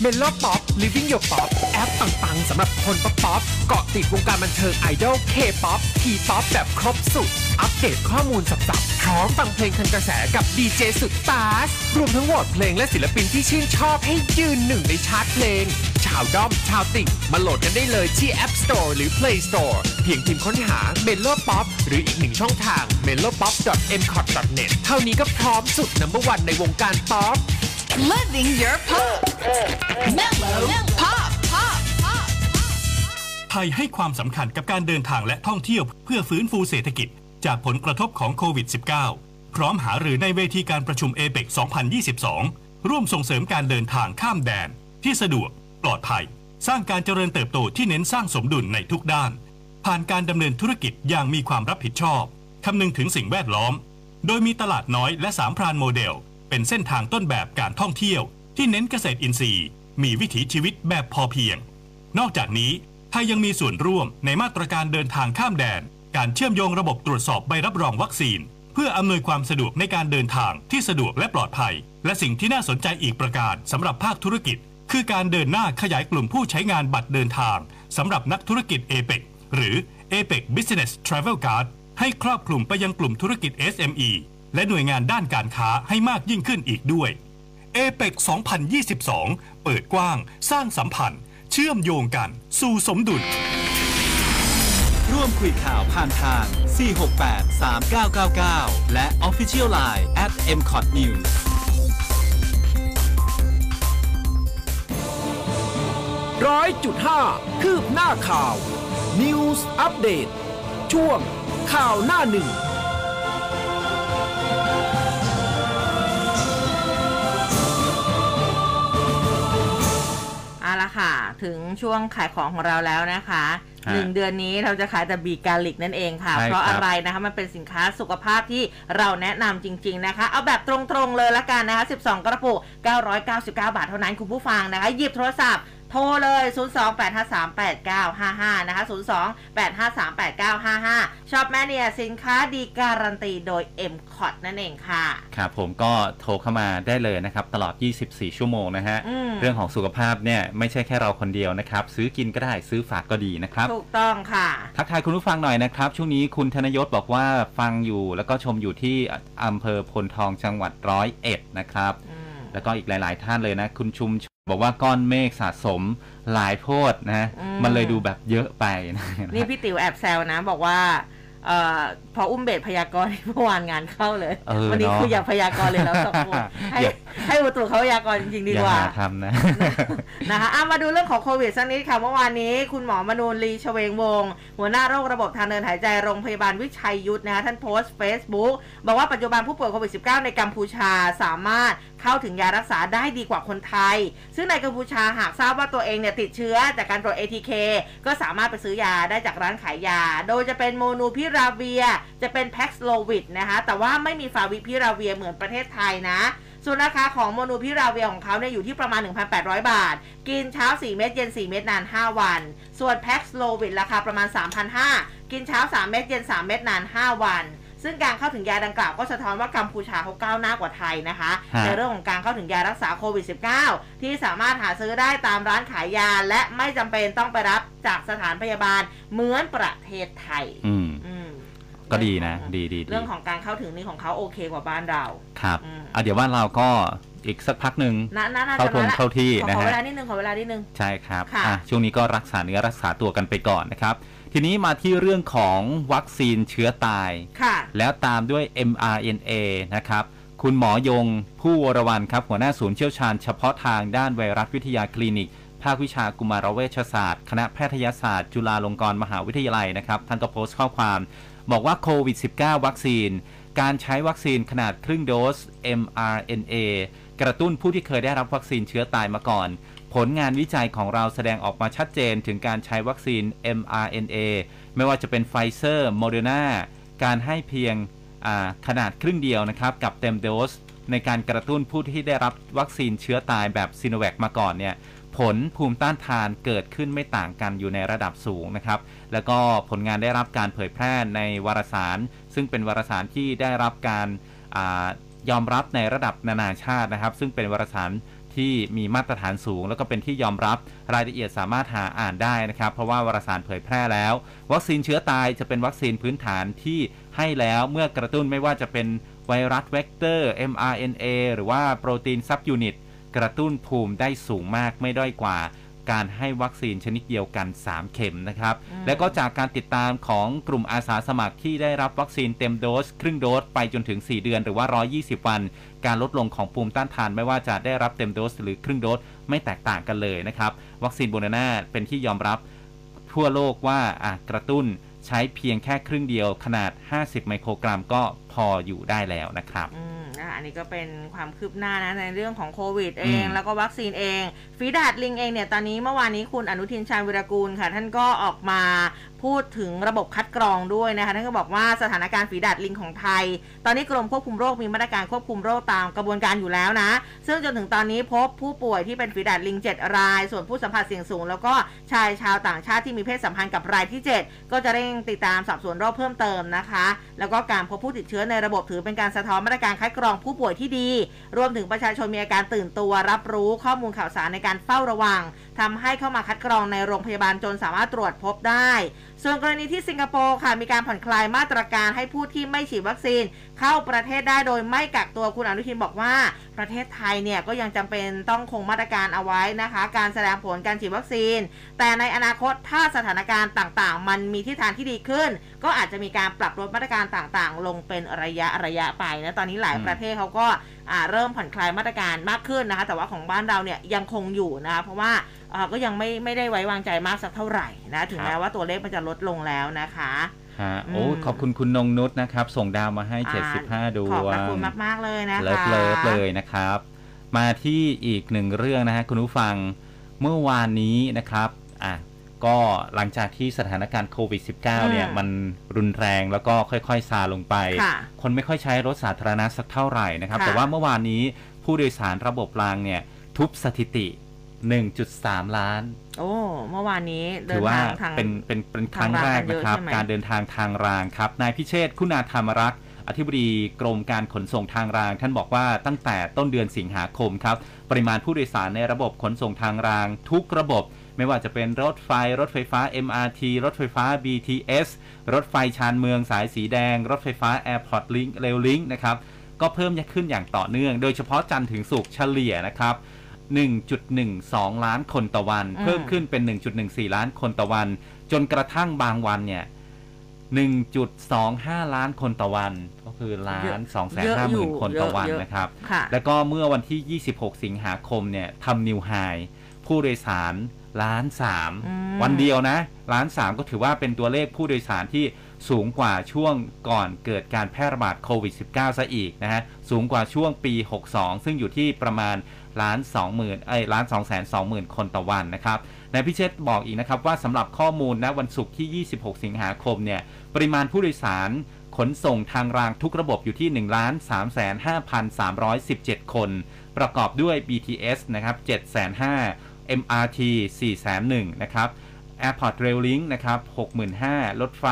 เมน l อ Pop Living Your Pop แอปปังๆสำหรับคนป๊อปป๊อปเกาะติดวงการบันเทิงไอดอล K-POP T-POP แบบครบสุด อัปเดตข้อมูลสับๆพร้อมฟังเพลงทันกระแสกับดีเจสุดตาส รวมทั้งโหวตเพลงและศิลปินที่ชื่นชอบให้ยืนหนึ่งในชาร์ตเพลง ชาวด้อมชาวติ่งมาโหลดกันได้เลยที่ App Store หรือ Play Store เพียงพิมพ์ค้นหา m e l o Pop หรืออีกหนึ่งช่องทาง m e l o p o p m c o t n e t เท่านี้ก็พร้อมสุดนัมเบอร์วันในวงการป๊อป Living your pop. Mellow pop. Pop. ไทยให้ความสำคัญกับการเดินทางและท่องเที่ยวเพื่อฟื้นฟูเศรษฐกิจ จากผลกระทบของโควิด -19 พร้อมหารือในเวทีการประชุมเอเปก2022 ร่วมส่งเสริมการเดินทางข้ามแดน ที่สะดวก ปลอดภัย สร้างการเจริญเติบโตที่เน้นสร้างสมดุลในทุกด้าน ผ่านการดำเนินธุรกิจอย่างมีความรับผิดชอบคำนึงถึงสิ่งแวดล้อม โดยมีตลาดน้อยและสามพรานโมเดล เป็นเส้นทางต้นแบบการท่องเที่ยวที่เน้นเกษตรอินทรีย์ มีวิถีชีวิตแบบพอเพียง นอกจากนี้ไทยยังมีส่วนร่วมในมาตรการเดินทางข้ามแดน การเชื่อมโยงระบบตรวจสอบใบรับรองวัคซีน เพื่ออำนวยความสะดวกในการเดินทางที่สะดวกและปลอดภัย และสิ่งที่น่าสนใจอีกประการสำหรับภาคธุรกิจ คือการเดินหน้าขยายกลุ่มผู้ใช้งานบัตรเดินทางสำหรับนักธุรกิจ APEC หรือ APEC Business Travel Card ให้ครอบคลุมไปยังกลุ่มธุรกิจ SME และหน่วยงานด้านการค้าให้มากยิ่งขึ้นอีกด้วย APEC 2022 เปิดกว้าง สร้างสัมพันธ์ เชื่อมโยงกัน สู่สมดุล ร่วมคุยข่าวผ่านทาง 468 3999 และ Official Line at m c o t News ร้อยจุดห้าคืบหน้าข่าว News อัปเดตช่วงข่าวหน้าหนึ่ง ละค่ะ ถึงช่วงขายของของเราแล้วนะคะฮะหนึ่งเดือนนี้เราจะขายแต่บีกาลิกนั่นเองค่ะใช่เพราะครับอะไรนะคะมันเป็นสินค้าสุขภาพที่เราแนะนำจริง ๆนะคะ เอาแบบตรงๆเลยละกันนะคะ 12 กระปุก 999 บาทเท่านั้นคุณผู้ฟังนะคะ หยิบโทรศัพท์ โทรเลย 028538955 นะคะ 028538955 ชอบแม่เนี่ยสินค้าดีการันตีโดย m c o t นั่นเองค่ะ ครับผมก็โทรเข้ามาได้เลยนะครับ ตลอด 24 ชั่วโมงนะฮะอืมเรื่องของสุขภาพเนี่ย ไม่ใช่แค่เราคนเดียวนะครับ ซื้อกินก็ได้ซื้อฝากก็ดีนะครับ ถูกต้องค่ะ ทักทายคุณผู้ฟังหน่อยนะครับ ช่วงนี้คุณธนยศบอกว่าฟังอยู่แล้วก็ชมอยู่ที่อำเภอพลทองจังหวัดร้อยเอ็ดนะครับอืมแล้วก็อีกหลาย ๆ ท่านเลยนะ คุณชุม บอกว่าก้อนเมฆสะสมหลายโพดนะอืม มันเลยดูแบบเยอะไปนะนี่พี่ติ๋วแอบแซวนะ บอกว่าเอ่อพออุ้มเบสพยากรณ์เมื่อวานงานเข้าเลย เออวันี้เนอะคืออย่าพยากรณ์เลยแล้วสองคนให้อย่าให้อุตุเขาพยากรณ์จริงๆดีอย่ากว่า หาทำนะ นะคะอะมาดูเรื่องของโควิดสักนิดค่ะ เมื่อวานนี้คุณหมอมนูนลีชเวงวงศ์หัวหน้าโรคระบบทางเดินหายใจโรงพยาบาลวิชัยยุทธนะคะท่านโพสต์ Facebook บอกว่าปัจจุบันผู้ป่วยโควิด -19 ในกัมพูชาสามารถ เข้าถึงยารักษาได้ดีกว่าคนไทย ซึ่งในกัมพูชาหากทราบว่าตัวเองเนี่ยติดเชื้อจากการตรวจ ATK ก็สามารถไปซื้อยาได้จากร้านขายยา โดยจะเป็นโมนูพิราเวีย จะเป็นแพ็กสโลวิดนะคะ แต่ว่าไม่มีฟาวิพิราเวียเหมือนประเทศไทยนะส่วนราคาของโมนูพิราเวียของเขาเนี่ยอยู่ที่ประมาณ 1,800 บาท กินเช้า 4 เม็ดเย็น 4 เม็ดนาน 5 วัน ส่วนแพ็กสโลวิดราคาประมาณ 3,500 กินเช้า 3 เม็ดเย็น 3 เม็ดนาน 5 วัน ซึ่งการเข้าถึงยาดังกล่าวก็สะท้อนว่ากัมพูชาเขาก้าวหน้ากว่าไทยนะคะฮะในเรื่องของการเข้าถึงยารักษาโควิด -19 ที่สามารถหาซื้อได้ตามร้านขายยา และไม่จำเป็นต้องไปรับจากสถานพยาบาลเหมือนประเทศไทย อืมอืมก็ดีนะดีดีดีเรื่องของการเข้าถึงนี่ของเขาโอเคกว่าบ้านเรา ครับอืมอะเดี๋ยวว่าเราก็อีกสักพักหนึ่งนะนะน่าเข้าจะทงมาละเข้าที่ขอนะขอฮะเวลานิดนึงขอเวลานิดนึง ใช่ครับค่ะอะช่วงนี้ก็รักษาเนื้อรักษาตัวกันไปก่อนนะครับ ทีนี้มาที่เรื่องของวัคซีนเชื้อตาย ค่ะ แล้วตามด้วย mRNA นะครับ คุณหมอยงผู้วรวันครับ หัวหน้าศูนย์เชี่ยวชาญเฉพาะทางด้านไวรัสวิทยาคลินิก ภาควิชากุมารเวชศาสตร์ คณะแพทยศาสตร์ จุฬาลงกรณ์มหาวิทยาลัยนะครับ ท่านก็โพสต์ข้อความ บอกว่าโควิด -19 วัคซีน การใช้วัคซีนขนาดครึ่งโดส mRNA กระตุ้นผู้ที่เคยได้รับวัคซีนเชื้อตายมาก่อน ผลงานวิจัยของเราแสดงออกมาชัดเจนถึงการใช้วัคซีน mRNA ไม่ว่าจะเป็นไฟเซอร์โมเดอร์นาการให้เพียงขนาดครึ่งเดียวนะครับกับเต็มโดสในการกระตุ้นผู้ที่ได้รับวัคซีนเชื้อตายแบบซีโนแวคมาก่อนเนี่ยผลภูมิต้านทานเกิดขึ้นไม่ต่างกันอยู่ในระดับสูงนะครับ แล้วก็ผลงานได้รับการเผยแพร่ในวารสาร ซึ่งเป็นวารสารที่ได้รับการอายอมรับในระดับนานาชาตินะครับ ซึ่งเป็นวารสาร ที่มีมาตรฐานสูง แล้วก็เป็นที่ยอมรับรายละเอียดสามารถหาอ่านได้นะครับ เพราะว่าวารสารเผยแพร่แล้ว วัคซีนเชื้อตายจะเป็นวัคซีนพื้นฐานที่ให้แล้วเมื่อกระตุ้นไม่ว่าจะเป็นไวรัสเวกเตอร์ mRNA หรือว่าโปรตีนซับยูนิตกระตุ้นภูมิได้สูงมากไม่ด้อยกว่า การให้วัคซีนชนิดเดียวกัน 3 เข็มนะครับ และก็จากการติดตามของกลุ่มอาสาสมัครที่ได้รับวัคซีนเต็มโดส ครึ่งโดสไปจนถึง 4 เดือนหรือว่า 120 วัน การลดลงของภูมิต้านทานไม่ว่าจะได้รับเต็มโดสหรือครึ่งโดสไม่แตกต่างกันเลยนะครับ วัคซีนโบนาน่าเป็นที่ยอมรับทั่วโลกว่าอะกระตุ้นใช้เพียงแค่ครึ่งเดียวขนาด 50 ไมโครกรัมก็พออยู่ได้แล้วนะครับอืม นะคะอันนี้ก็เป็นความคืบหน้านะในเรื่องของโควิดเองอืมแล้วก็วัคซีนเอง ฟีดาดลิงเองเนี่ยตอนนี้เมื่อวานนี้คุณอนุทินชาญวิรากูลค่ะ ท่านก็ออกมา พูดถึงระบบคัดกรองด้วยนะคะท่านก็บอกว่าสถานการณ์ฝีดาดลิงของไทย ตอนนี้กรมควบคุมโรคมีมาตรการควบคุมโรคตามกระบวนการอยู่แล้วนะ ซึ่งจนถึงตอนนี้พบผู้ป่วยที่เป็นฝีดาดลิง 7 ราย ส่วนผู้สัมผัสเสี่ยงสูง แล้วก็ชายชาวต่างชาติที่มีเพศสัมพันธ์กับรายที่ 7 ก็จะเร่งติดตามสอบสวนโรคเพิ่มเติมนะคะ แล้วก็การพบผู้ติดเชื้อในระบบถือเป็นการสะท้อนมาตรการคัดกรองผู้ป่วยที่ดี รวมถึงประชาชนมีอาการตื่นตัว รับรู้ข้อมูลข่าวสารในการเฝ้าระวังทำให้เข้ามาคัดกรองในโรงพยาบาลจนสามารถตรวจพบได้ ส่วนกรณีที่สิงคโปร์ค่ะมีการผ่อนคลายมาตรการให้ผู้ที่ไม่ฉีดวัคซีน เข้าประเทศได้โดยไม่กักตัวคุณอนุทินบอกว่า ประเทศไทยเนี่ยก็ยังจำเป็นต้องคงมาตรการเอาไว้นะคะ การแสดงผลการฉีดวัคซีน แต่ในอนาคตถ้าสถานการณ์ต่างๆ มันมีทิศทางที่ดีขึ้น ก็อาจจะมีการปรับลดมาตรการต่างๆ ลงเป็นระยะระยะไปนะตอนนี้หลายประเทศเขาก็เริ่มผ่อนคลายมาตรการมากขึ้นนะคะ แต่ว่าของบ้านเราเนี่ยยังคงอยู่นะคะเพราะว่าอ่าก็ยังไม่ไม่ได้ไว้วางใจมากสักเท่าไหร่นะถึงแม้ว่าตัวเลขมันจะลดลงแล้วนะคะฮะโอ้อืมขอบคุณคุณนงนุชนะครับ ส่งดาวมาให้อ่า75 ดวงขอบพระคุณมากๆเลยนะคะ love love เลยนะครับ มาที่อีกหนึ่งเรื่องนะฮะคุณผู้ฟังเมื่อวานนี้นะครับอะก็หลังจากที่สถานการณ์โควิด -19 เนี่ยอืมมันรุนแรงแล้วก็ค่อยๆซาลงไปค่ะคนไม่ค่อยใช้รถสาธารณะสักเท่าไหร่นะครับค่ะแต่ว่าเมื่อวานนี้ผู้โดยสารระบบรางเนี่ยทุบสถิติ 1.3 ล้าน โอ้ เมื่อวานนี้เดิถืนอว่าทางทางเป็นเป็นเป็นครั้งทางแรรางกนะครับกันเยอะใช่ไหมการเดินทางทางรางครับ นายพิเชษฐ์คุณาธรรมรักษ์อธิบดีกรมการขนส่งทางราง ท่านบอกว่าตั้งแต่ต้นเดือนสิงหาคมครับ ปริมาณผู้โดยสารในระบบขนส่งทางราง ทุกระบบ ไม่ว่าจะเป็นรถไฟ รถไฟฟ้า MRT รถไฟฟ้า BTS รถไฟชานเมืองสายสีแดง รถไฟฟ้า Airport Link Rail Link นะครับก็เพิ่มขึ้นอย่างต่อเนื่อง โดยเฉพาะจันทร์ถึงศุกร์เฉลี่ยนะครับ 1.12 ล้านคนต่อวันอืมเพิ่มขึ้นเป็น 1.14 ล้านคนต่อวัน จนกระทั่งบางวันเนี่ย1.25 ล้านคนต่อวัน ก็คือล้าน2 5 0 0 0 0คนต่อวันเยอะๆนะครับค่ะแล้วก็เมื่อวันที่ 26 สิงหาคมเนี่ยทำนิวไฮผู้โดยสารล้านสามอืมวันเดียวนะล้านสามก็ถือว่าเป็นตัวเลขผู้โดยสารที่สูงกว่าช่วงก่อนเกิดการแพร่ระบาดโควิด -19 ซะอีกนะฮะ สูงกว่าช่วงปี 62 ซึ่งอยู่ที่ประมาณ ล้าน2หมื่นเอ้ล้าน2แสน2หมื่นคนต่อวันนะครับนายพิเชษบอกอีกนะครับว่าสำหรับข้อมูลนะวันศุกร์ที่ 26 สิงหาคมเนี่ยปริมาณผู้โดยสารขนส่งทางรางทุกระบบอยู่ที่ 1 3 5 3 1 7 คน ประกอบด้วย BTS นะครับ7,500 MRT 4,100นะครับ Airport Rail Link นะครับ65,000 รถไฟ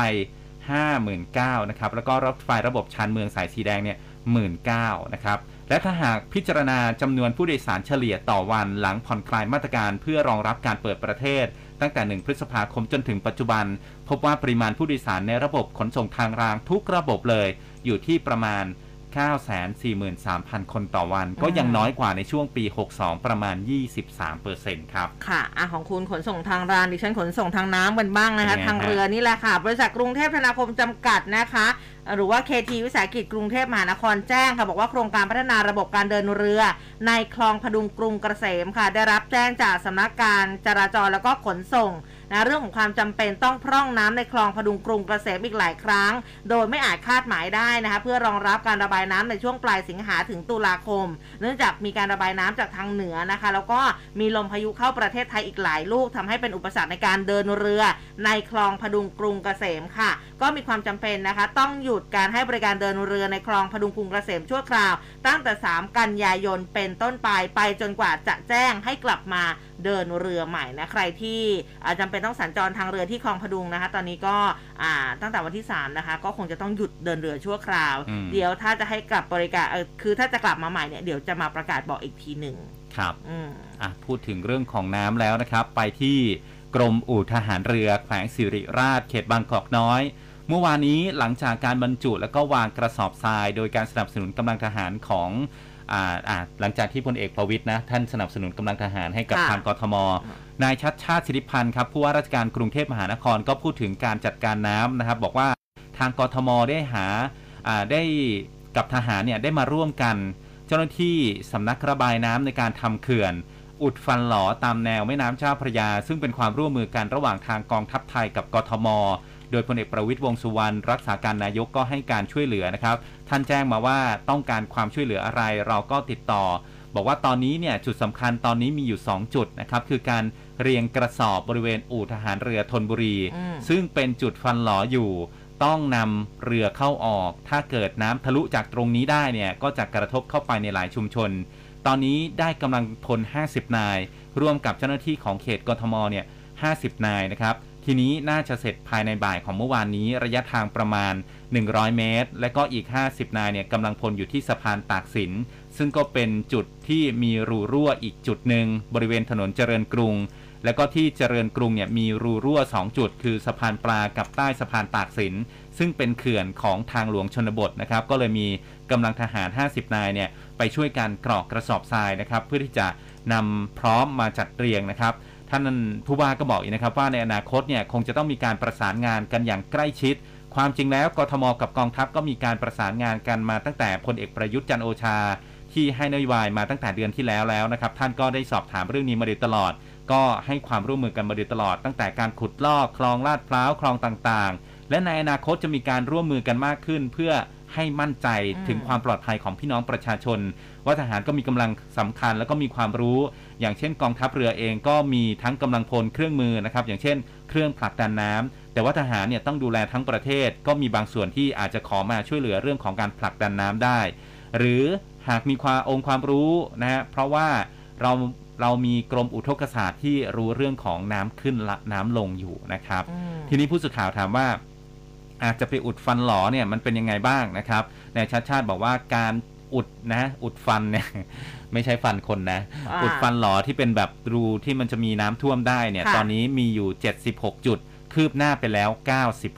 59,000นะครับ แล้วก็รถไฟระบบชานเมืองสายสีแดงเนี่ย19,000นะครับ และถ้าหากพิจารณาจำนวนผู้โดยสารเฉลี่ยต่อวันหลังผ่อนคลายมาตรการเพื่อรองรับการเปิดประเทศ ตั้งแต่ 1 พฤษภาคมจนถึงปัจจุบัน พบว่าปริมาณผู้โดยสารในระบบขนส่งทางรางทุกระบบเลย อยู่ที่ประมาณ 943,000 คนต่อวัน ก็ยังน้อยกว่าในช่วงปี 62 ประมาณ 23%ครับ ค่ะอะของคุณขนส่งทางรางดิฉันขนส่งทางน้ำกันบ้างนะคะเป็นไงฮะทางเรือนี่แหละค่ะ บริษัทกรุงเทพธนาคมจำกัดนะคะ หรือว่า KT วิสาหกิจกรุงเทพมหานครแจ้งค่ะ บอกว่าโครงการพัฒนาระบบการเดินเรือ ในคลองพดุงกรุงเกษมค่ะ ได้รับแจ้งจากสำนักการจราจรแล้วก็ขนส่ง นะเรื่องของความจำเป็นต้องพร่องน้ำในคลองพดุงกรุงเกษมอีกหลายครั้ง โดยไม่อาจคาดหมายได้นะคะเพื่อรองรับการระบายน้ำในช่วงปลายสิงหาถึงตุลาคม เนื่องจากมีการระบายน้ำจากทางเหนือนะคะ แล้วก็มีลมพายุเข้าประเทศไทยอีกหลายลูกทำให้เป็นอุปสรรคในการเดินเรือในคลองพดุงกรุงเกษมค่ะ ก็มีความจำเป็นนะคะ ต้องหยุดการให้บริการเดินเรือในคลองพดุงกรุงเกษมชั่วคราว ตั้งแต่ 3 กันยายนเป็นต้นไปไปจนกว่าจะแจ้งให้กลับมา เดินเรือใหม่นะใครที่อ่าจำเป็นต้องสัญจรทางเรือที่คลองพดุงนะคะ ตอนนี้ก็อ่าตั้งแต่วันที่ 3 นะคะ ก็คงจะต้องหยุดเดินเรือชั่วคราวอืมเดี๋ยวถ้าจะให้กลับบริการเออคือถ้าจะกลับมาใหม่เนี่ยเดี๋ยวจะมาประกาศบอกอีกทีหนึ่งครับอืมอะพูดถึงเรื่องของน้ำแล้วนะครับ ไปที่กรมอู่ทหารเรือแขวงสิริราช เขตบางกอกน้อย เมื่อวานนี้หลังจากการบรรจุแล้วก็วางกระสอบทราย โดยการสนับสนุนกำลังทหารของ อ่าอ่าหลังจากที่พลเอกประวิตยนะ ท่านสนับสนุนกำลังทหารให้กับค่ะทางกทม นายชัดชาติสิริพันธ์ครับผู้ว่าราชการกรุงเทพมหานครก็พูดถึงการจัดการน้ำนะครับ บอกว่าทางกทมได้หาอ่าได้กับทหารเนี่ยได้มาร่วมกัน เจ้าหน้าที่สำนักระบายน้ำในการทำเขื่อน อุดฟันหลอตามแนวแม่น้ำเจ้าพระยา ซึ่งเป็นความร่วมมือกันระหว่างทางกองทัพไทยกับกทม โดยพลเอกประวิตยวงสุวรรณรักษาการนายกก็ให้การช่วยเหลือนะครับ ท่านแจ้งมาว่าต้องการความช่วยเหลืออะไรเราก็ติดต่อ บอกว่าตอนนี้เนี่ยจุดสำคัญตอนนี้มีอยู่ 2 จุดนะครับคือการเรียงกระสอบบริเวณอู่ทหารเรือธนบุรี ซึ่งเป็นจุดฟันหลออยู่ต้องนำเรือเข้าออก ถ้าเกิดน้ำทะลุจากตรงนี้ได้เนี่ยก็จะกระทบเข้าไปในหลายชุมชน ตอนนี้ได้กำลังพล 50 นาย ร่วมกับเจ้าหน้าที่ของเขตกทมเนี่ย50 นายนะครับ ทีนี้น่าจะเสร็จภายในบ่ายของเมื่อวานนี้ระยะทางประมาณ 100 เมตร และก็อีก 50 นายเนี่ยกำลังพลอยู่ที่สะพานตากสิน ซึ่งก็เป็นจุดที่มีรูรั่วอีกจุดหนึ่งบริเวณถนนเจริญกรุง แล้วก็ที่เจริญกรุงเนี่ยมีรูรั่ว 2 จุด คือสะพานปลากับใต้สะพานตากสิน ซึ่งเป็นเขื่อนของทางหลวงชนบทนะครับก็เลยมีกำลังทหาร 50 นายเนี่ยไปช่วยกันกรอกกระสอบทรายนะครับเพื่อที่จะนำพร้อมมาจัดเรียงนะครับ ท่านผู้ว่าก็บอกอีกนะครับว่าในอนาคตเนี่ยคงจะต้องมีการประสานงานกันอย่างใกล้ชิด ความจริงแล้วกทมกับกองทัพก็มีการประสานงานกันมาตั้งแต่พลเอกประยุทธ์จันโอชา ที่ให้นโยบายมาตั้งแต่เดือนที่แล้วแล้วนะครับท่านก็ได้สอบถามเรื่องนี้มาโดยตลอด ก็ให้ความร่วมมือกันมาโดยตลอด ตั้งแต่การขุดลอกคลองลาดพร้าวคลองต่างๆ และในอนาคตจะมีการร่วมมือกันมากขึ้น เพื่อให้มั่นใจถึงความปลอดภัยของพี่น้องประชาชน ว่าทหารก็มีกำลังสำคัญ แล้วก็มีความรู้ อย่างเช่นกองทัพเรือเองก็มีทั้งกำลังพลเครื่องมือนะครับ อย่างเช่น เครื่องผลักดันน้ำแต่ว่าทหารเนี่ยต้องดูแลทั้งประเทศ ก็มีบางส่วนที่อาจจะขอมาช่วยเหลือเรื่องของการผลักดันน้ำได้ หรือหากมีความองค์ความรู้นะฮะเพราะว่าเราเรามีกรมอุทกศาสตร์ที่รู้เรื่องของน้ำขึ้นละน้ำลงอยู่นะครับอืมทีนี้ผู้สื่อข่าวถามว่า อาจจะไปอุดฟันหลอเนี่ยมันเป็นยังไงบ้างนะครับนายชาติชาติบอกว่าการอุดนะอุดฟันเนี่ย ไม่ใช่ฟันคนนะอ่าอุดฟันหลอที่เป็นแบบรูที่มันจะมีน้ำท่วมได้เนี่ยค่ะตอนนี้มีอยู่ 76 จุด คืบหน้าไปแล้ว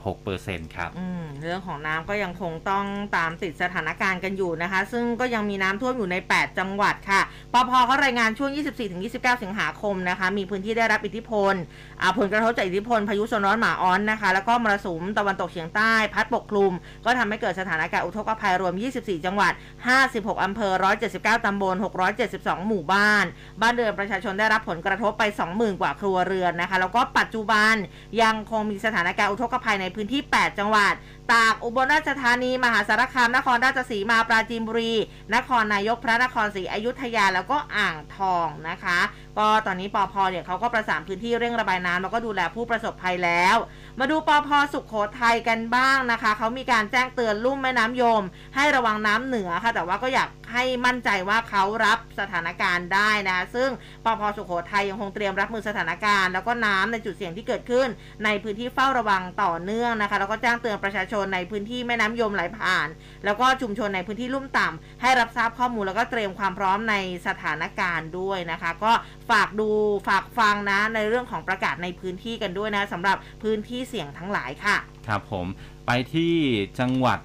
96%ครับอืมเรื่องของน้ำก็ยังคงต้องตามติดสถานการณ์กันอยู่นะคะ ซึ่งก็ยังมีน้ำท่วมอยู่ใน 8 จังหวัดค่ะปพเขารายงานช่วง 24-29 สิงหาคมนะคะ มีพื้นที่ได้รับอิทธิพลอ่า ผลกระทบจากอิทธิพลพายุโซนร้อนหมาอ้อนนะคะ แล้วก็มรสุมตะวันตกเฉียงใต้ พัดปกคลุม ก็ทำให้เกิดสถานการณ์อุทกภัยรวม 24 จังหวัด 56อำเภอ 179ตำบล 672 หมู่บ้าน บ้านเรือนประชาชนได้รับผลกระทบไป 20,000 กว่าครัวเรือนนะคะ แล้วก็ปัจจุบันยังคงมีสถานการณ์อุทกภัยในพื้นที่ 8 จังหวัด ตาก อุบลราชธานี มหาสารคาม นครราชสีมา ปราจีนบุรี นครนายก พระนครศรีอยุธยา แล้วก็อ่างทองนะคะก็ตอนนี้ปอพอเนี่ยเขาก็ประสานพื้นที่เร่งระบายน้ำแล้วก็ดูแลผู้ประสบภัยแล้วมาดูปอพสุขโขทัยกันบ้างนะคะ เขามีการแจ้งเตือนลุ่มแม่น้ำยม ให้ระวังน้ำเหนือค่ะ แต่ว่าก็อยากให้มั่นใจว่าเขารับสถานการณ์ได้นะ ซึ่งปอพสุขโขทัยยังคงเตรียมรับมือสถานการณ์ แล้วก็น้ำในจุดเสี่ยงที่เกิดขึ้น ในพื้นที่เฝ้าระวังต่อเนื่องนะคะ แล้วก็แจ้งเตือนประชาชนในพื้นที่แม่น้ำยมไหลผ่าน แล้วก็ชุมชนในพื้นที่ลุ่มต่ำให้รับทราบข้อมูลแล้วก็เตรียมความพร้อมในสถานการณ์ด้วยนะคะ ก็ฝากดูฝากฟังนะในเรื่องของประกาศในพื้นที่กันด้วยนะสำหรับพื้นที่เสี่ยงทั้งหลายค่ะ ครับผมไปที่จังหวัด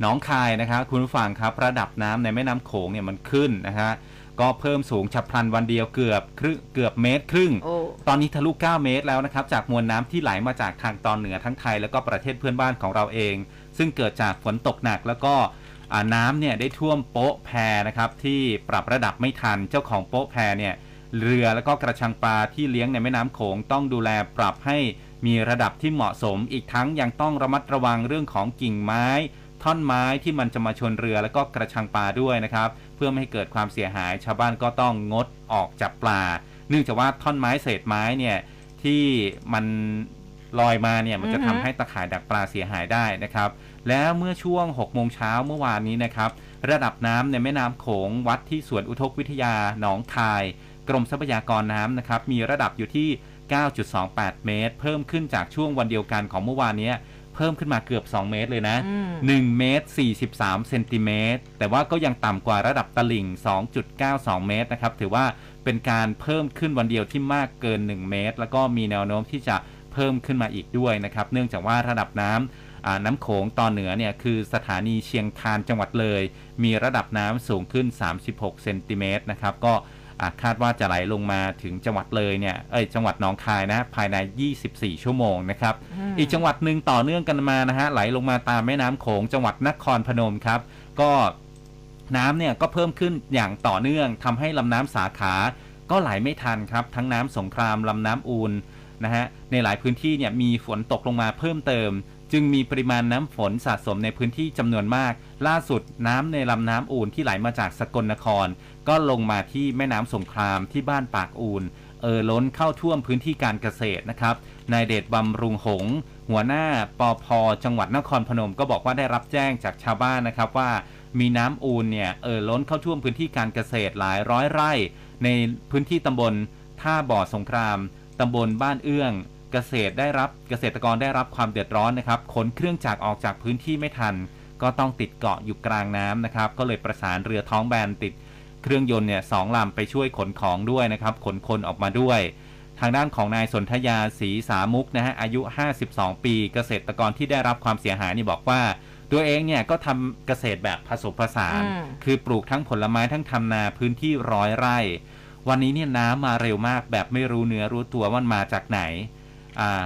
หนองคายนะครับคุณผู้ฟังครับระดับน้ำในแม่น้ำโขงเนี่ยมันขึ้นนะฮะก็เพิ่มสูงฉับพลันวันเดียวเกือบครึ่งเกือบเมตรครึ่งโอ้ตอนนี้ทะลุ 9 เมตรแล้วนะครับ จากมวลน้ำที่ไหลมาจากทางตอนเหนือทั้งไทย แล้วก็ประเทศเพื่อนบ้านของเราเอง ซึ่งเกิดจากฝนตกหนักแล้วก็อ่าน้ำเนี่ยได้ท่วมโป๊ะแพนะครับที่ปรับระดับไม่ทันเจ้าของโป๊ะแพเนี่ยเรือแล้วก็กระชังปลาที่เลี้ยงในแม่น้ำโขงต้องดูแลปรับให้ มีระดับที่เหมาะสมอีกทั้งยังต้องระมัดระวังเรื่องของกิ่งไม้ ท่อนไม้ที่มันจะมาชนเรือแล้วก็กระชังปลาด้วยนะครับ เพื่อไม่ให้เกิดความเสียหาย ชาวบ้านก็ต้องงดออกจับปลา เนื่องจากว่าท่อนไม้เศษไม้เนี่ยที่มันลอยมาเนี่ยมันจะอือฮึทำให้ตะข่ายดักปลาเสียหายได้นะครับ แล้วเมื่อช่วง6โมงเช้าเมื่อวานนี้นะครับ ระดับน้ำในแม่น้ำโขงวัดที่สวนอุทกวิทยาหนองคาย กรมทรัพยากรน้ำนะครับ มีระดับอยู่ที่ 9.28 เมตร เพิ่มขึ้นจากช่วงวันเดียวกันของเมื่อวานเนี้ยเพิ่มขึ้นมาเกือบ 2 เมตรเลยนะอืม1เมตร 43 เซนติเมตร แต่ว่าก็ยังต่ำกว่าระดับตลิ่ง 2.92 เมตรนะครับ ถือว่าเป็นการเพิ่มขึ้นวันเดียวที่มากเกิน 1 เมตร แล้วก็มีแนวโน้มที่จะเพิ่มขึ้นมาอีกด้วยนะครับ เนื่องจากว่าระดับน้ำอ่าน้ำโขงตอนเหนือเนี่ยคือสถานีเชียงคานจังหวัดเลย มีระดับน้ำสูงขึ้น 36 เซนติเมตรนะครับ ก็อ่า คาดว่าจะไหลลงมาถึงจังหวัดเลยเนี่ยเอ้ยจังหวัดหนองคายนะภายใน 24 ชั่วโมงนะครับมอีกจังหวัดหนึ่งต่อเนื่องกันมานะฮะไหลลงมาตามแม่น้ำโขงจังหวัดนครพนมครับ ก็น้ำเนี่ยก็เพิ่มขึ้นอย่างต่อเนื่องทำให้ลำน้ำสาขา ก็ไหลไม่ทันครับ ทั้งน้ำสงครามลำน้ำอูนนะฮะในหลายพื้นที่เนี่ยมีฝนตกลงมาเพิ่มเติม จึงมีปริมาณน้ำฝนสะสมในพื้นที่จำนวนมาก ล่าสุดน้ำในลำน้ำอูนที่ไหลมาจากสกลนคร ก็ลงมาที่แม่น้ำสงครามที่บ้านปากอูนเอ่อล้นเข้าท่วมพื้นที่การเกษตรนะครับนายเดชบำรุงหง หัวหน้าปอพจังหวัดนครพนมก็บอกว่าได้รับแจ้งจากชาวบ้านนะครับว่ามีน้ำอูนเนี่ยเอ่อล้นเข้าท่วมพื้นที่การเกษตรหลายร้อยไร่ ในพื้นที่ตำบลท่าบ่อสงครามตำบลบ้านเอื้อง เกษตรได้รับเกษตรกรได้รับความเดือดร้อนนะครับขนเครื่องจักรออกจากพื้นที่ไม่ทัน ก็ต้องติดเกาะอยู่กลางน้ำนะครับก็เลยประสานเรือท้องแบนติด เครื่องยนต์เนี่ยสองลำไปช่วยขนของด้วยนะครับขนคนออกมาด้วย ทางด้านของนายสนธยาศรีสามุกนะฮะอายุ 52 ปีเกษตรกรที่ได้รับความเสียหายนี่บอกว่า ตัวเองเนี่ยก็ทำเกษตรแบบผสมผสานอืมคือปลูกทั้งผลไม้ทั้งทำนาพื้นที่ร้อยไร่ วันนี้เนี่ยน้ำมาเร็วมากแบบไม่รู้เนื้อรู้ตัวว่ามันมาจากไหนอ่า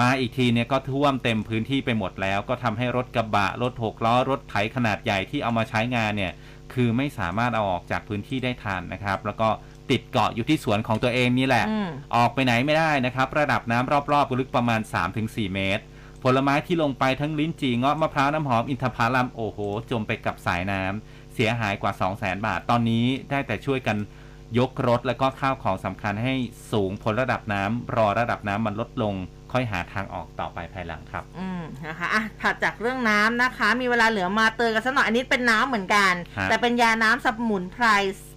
มาอีกทีเนี่ยก็ท่วมเต็มพื้นที่ไปหมดแล้ว ก็ทำให้รถกระบะรถหกล้อรถไถขนาดใหญ่ที่เอามาใช้งานเนี่ย คือไม่สามารถเอาออกจากพื้นที่ได้ทันนะครับ แล้วก็ติดเกาะอยู่ที่สวนของตัวเองนี่แหละอืมออกไปไหนไม่ได้นะครับ ระดับน้ำรอบๆลึกประมาณ 3-4 เมตร ผลไม้ที่ลงไปทั้งลิ้นจี่เงาะมะพร้าวน้ำหอมอินทผลัมโอ้โห จมไปกับสายน้ำเสียหายกว่า 2 0 0แสนบาท ตอนนี้ได้แต่ช่วยกันยกรถแล้วก็ข้าวของสำคัญให้สูงพ้นระดับน้ำรอระดับน้ำมันลดลง ค่อยหาทางออกต่อไปภายหลังครับ อืมนะคะอะถัดจากเรื่องน้ำนะคะ มีเวลาเหลือมาเตือนกันสักหน่อยอันนี้เป็นน้ำเหมือนกันฮะแต่เป็นยาน้ำสมุนไพร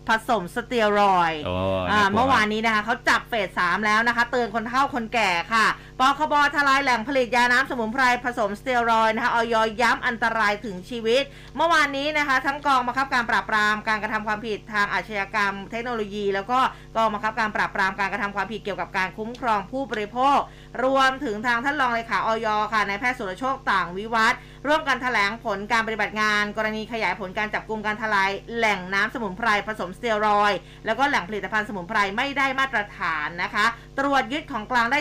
ผสมสเตียรอยด์โอ้อ่าน่กลัเมื่อวานนี้นะคะเขาจับเฟสสามแล้วนะคะ เตือนคนเฒ่าคนแก่ค่ะ ปคบทลายแหล่งผลิตยาน้ำสมุนไพรผสมสเตียรอยนะคะออยย้ำอันตรายถึงชีวิต เมื่อวานนี้นะคะ ทั้งกองบังคับการปราบปรามการกระทำความผิดทางอาชญากรรม เทคโนโลยี แล้วก็กองบังคับการปราบปรามการกระทำความผิดเกี่ยวกับการคุ้มครองผู้บริโภค รวมถึงทางท่านรองเลขาออยค่ะนายแพทย์สุรโชคต่างวิวัฒร่วมกันแถลงผลการปฏิบัติงาน กรณีขยายผลการจับกลุ่มการทลายแหล่งน้ำสมุนไพรผสมสเตียรอย แล้วก็แหล่งผลิตภัณฑ์สมุนไพรไม่ได้มาตรฐานนะคะ ตรวจยึดของกลางได้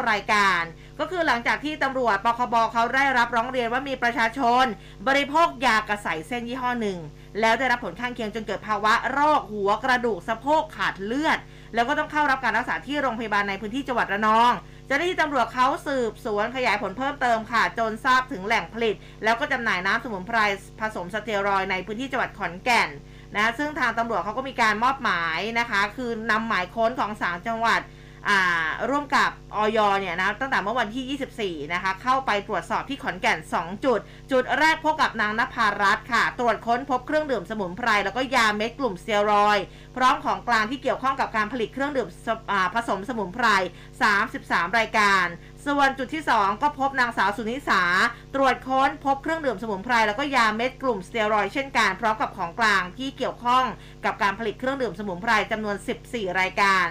49รายการ ก็คือหลังจากที่ตำรวจปคบเขาได้รับร้องเรียนว่ามีประชาชน บริโภคยากระใสเส้นยี่ห้อหนึ่ง แล้วได้รับผลข้างเคียงจนเกิดภาวะโรคหัวกระดูกสะโพกขาดเลือด แล้วก็ต้องเข้ารับการรักษาที่โรงพยาบาลในพื้นที่จังหวัดระนองจ้าหน้าที่ตำรวจเขาสืบสวนขยายผลเพิ่มเติมค่ะ จนทราบถึงแหล่งผลิต แล้วก็จำหน่ายน้ำสมุนไพรผสมสเตียรอยในพื้นที่จังหวัดขอนแก่นนะซึ่งทางตำรวจเขาก็มีการมอบหมายนะคะ คือนำหมายค้นของศาลจังหวัด ร่วมกับออยเนี่ยนะตั้งแต่เมื่อวันที่ 24 นะคะ เข้าไปตรวจสอบที่ขอนแก่น 2 จุด จุดแรกพบกับนางนภารัตน์ค่ะ ตรวจค้นพบเครื่องดื่มสมุนไพร แล้วก็ยาเม็ดกลุ่มเตียรอย พร้อมของกลางที่เกี่ยวข้องกับการผลิตเครื่องดื่มผสมสมุนไพร 33 รายการส่วนจุดที่ 2 ก็พบนางสาวสุนิสา ตรวจค้นพบเครื่องดื่มสมุนไพรแล้วก็ยาเม็ดกลุ่มสเตียรอยเช่นกันพร้อมกับของกลางที่เกี่ยวข้องกับการผลิตเครื่องดื่มสมุนไพรจำนวน 14 รายการ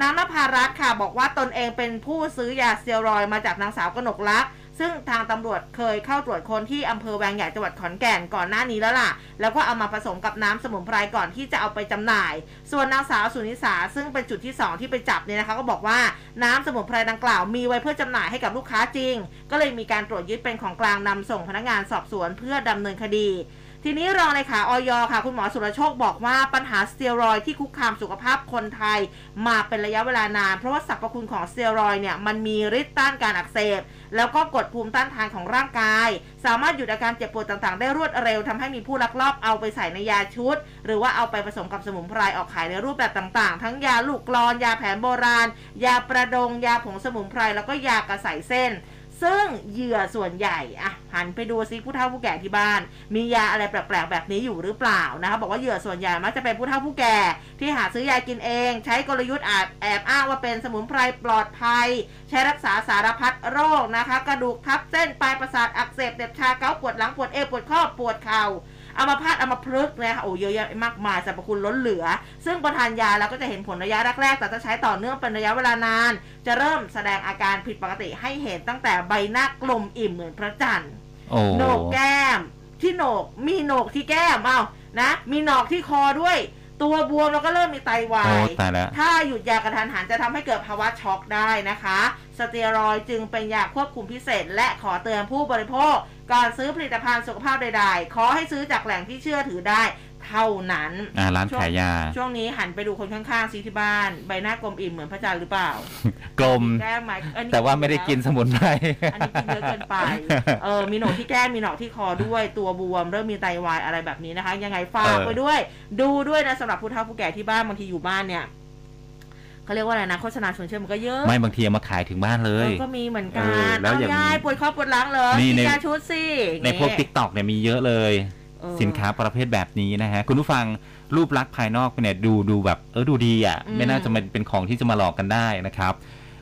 นางนภารัตน์ค่ะบอกว่าตนเองเป็นผู้ซื้อยาเตียรอยมาจากนางสาวกนกลักษณ์ซึ่งทางตำรวจเคยเข้าตรวจค้นที่อำเภอแวงใหญ่จังหวัดขอนแก่นก่อนหน้านี้แล้วล่ะ แล้วก็เอามาผสมกับน้ำสมุนไพรก่อนที่จะเอาไปจำหน่าย ส่วนนางสาวสุนิสาซึ่งเป็นจุดที่ 2 ที่ไปจับเนี่ยนะคะก็บอกว่าน้ำสมุนไพรดังกล่าวมีไว้เพื่อจำหน่ายให้กับลูกค้าจริง ก็เลยมีการตรวจยึดเป็นของกลางนำส่งพนักงานสอบสวนเพื่อดำเนินคดี ทีนี้รองเลขาออยค่ะ คุณหมอสุรโชคบอกว่าปัญหาสเตียรอยที่คุกคามสุขภาพคนไทย มาเป็นระยะเวลานาน เพราะว่าสรรพคุณของสเตียรอยเนี่ยมันมีฤทธิ์ต้านการอักเสบ แล้วก็กดภูมิต้านทานของร่างกาย สามารถหยุดอาการเจ็บปวดต่างๆ ได้รวดเร็วทำให้มีผู้ลักลอบเอาไปใส่ในยาชุด หรือว่าเอาไปผสมกับสมุนไพรออกขายในรูปแบบต่างๆ ทั้งยาลูกกรอนยาแผนโบราณ ยาประดง ยาผงสมุนไพรแล้วก็ยากระใสเส้น ซึ่งเหยื่อส่วนใหญ่อะหันไปดูซิผู้เฒ่าผู้แก่ที่บ้าน มียาอะไรแปลกๆแบบนี้อยู่หรือเปล่านะคะบอกว่าเหยื่อส่วนใหญ่มักจะเป็นผู้เฒ่าผู้แก่ ที่หาซื้อยากินเอง ใช้กลยุทธ์อาจแอบอ้างว่าเป็นสมุนไพรปลอดภัย ใช้รักษาสารพัดโรคนะคะ กระดูกทับเส้นปลายประสาทอักเสบเด็บชาเกาปวดหลังปวดเอวปวดข้อปวดเข่า อัมาพาตอัมาพฤกษ์นะคะโอ้เยอะแยะมากมายสรรพคุณล้นเหลือ ซึ่งพอทานยาแล้วก็จะเห็นผลระยะแรกๆแต่ถ้าใช้ต่อเนื่องเป็นระยะเวลานาน จะเริ่มแสดงอาการผิดปกติให้เห็นตั้งแต่ใบหน้ากลมอิ่มเหมือนพระจันทร์โอ้โหนกแก้ม ที่โหนกมีโหนกที่แก้มเอ้านะมีหนอกที่คอด้วยตัวบวมแล้วก็เริ่มมีไตวาโอ้ยตายแล้วถ้าหยุดยากระทันหันจะทำให้เกิดภาวะช็อกได้นะคะ สเตียรอยด์จึงเป็นยาควบคุมพิเศษ และขอเตือนผู้บริโภค ก่อนซื้อผลิตภัณฑ์สุขภาพใดๆ ขอให้ซื้อจากแหล่งที่เชื่อถือได้เท่านั้นอ่าร้านขายยา ช่วงนี้หันไปดูคนข้างๆซิที่บ้าน ใบหน้ากลมอิ่มเหมือนพระจันทร์หรือเปล่า กลม แก้มไหมเอ้ยแต่ว่าไม่ได้กินสมุนไพร อันนี้กินเยอะเกินไป เออ มีหนกที่แก้ม มีหนอกที่คอด้วย ตัวบวม เริ่มมีไตวายอะไรแบบนี้นะคะ ยังไงฝากเออไว้ด้วย ดูด้วยนะสำหรับผู้เฒ่าผู้แก่ที่บ้านบางทีอยู่บ้านเนี่ย เขาเรียกว่าอะไรนะโฆษณาชวนเชื่อมันก็เยอะไม่บางทีเอามาขายถึงบ้านเลยเออก็มีเหมือนกัเอนอแล้วอย่างยายปวดข้อปวดหลังเหรอนี่กินในยาชุดสิในพวก t ิ k t o k เนี่ยมีเยอะเลย เออ สินค้าประเภทแบบนี้นะฮะ คุณผู้ฟังรูปลักษณ์ภายนอกเนี่ยดูดูแบบเออดูดีอะ อืม ไม่น่าจะมันเป็นของที่จะมาหลอกกันได้นะครับ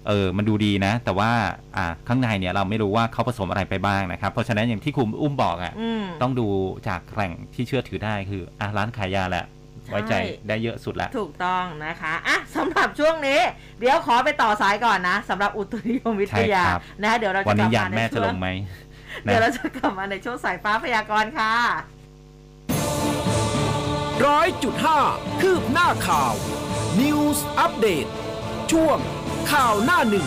เออมันดูดีนะ แต่ว่าอ่าข้างในเนี่ยเราไม่รู้ว่าเขาผสมอะไรไปบ้างนะครับ เพราะฉะนั้นอย่างที่คุณอุ้มบอกอะ อืม ต้องดูจากแหล่งที่เชื่อถือได้คืออะร้านขายยาแหละใช่ ไว้ใจได้เยอะสุดละถูกต้องนะคะอะสำหรับช่วงนี้ เดี๋ยวขอไปต่อสายก่อนนะสำหรับอุตุนิยมวิทยาใช่ครับนะเดี๋ยวเราจะวันกนี้ลับยามมาในแม่จะช่วลงงไหมเดี๋ยวนะเราจะกลับมาในช่วงสายฟ้าพยากรณ์ค่ะร้อยจุดห้าคืบหน้าข่าว News อัปเดตช่วงข่าวหน้าหนึ่ง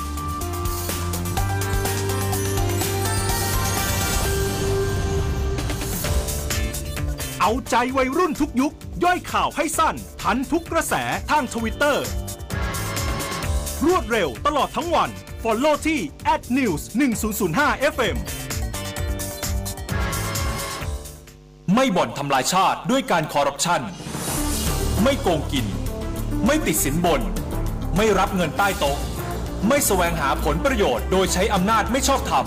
เอาใจวัยรุ่นทุกยุค ย่อยข่าวให้สั้น ทันทุกกระแสทางทวิตเตอร์ รวดเร็วตลอดทั้งวัน Follow ที่ @news 1005 FM ไม่บ่อนทำลายชาติด้วยการคอร์รัปชัน ไม่โกงกิน ไม่ติดสินบน ไม่รับเงินใต้โต๊ะ ไม่แสวงหาผลประโยชน์โดยใช้อำนาจไม่ชอบธรรม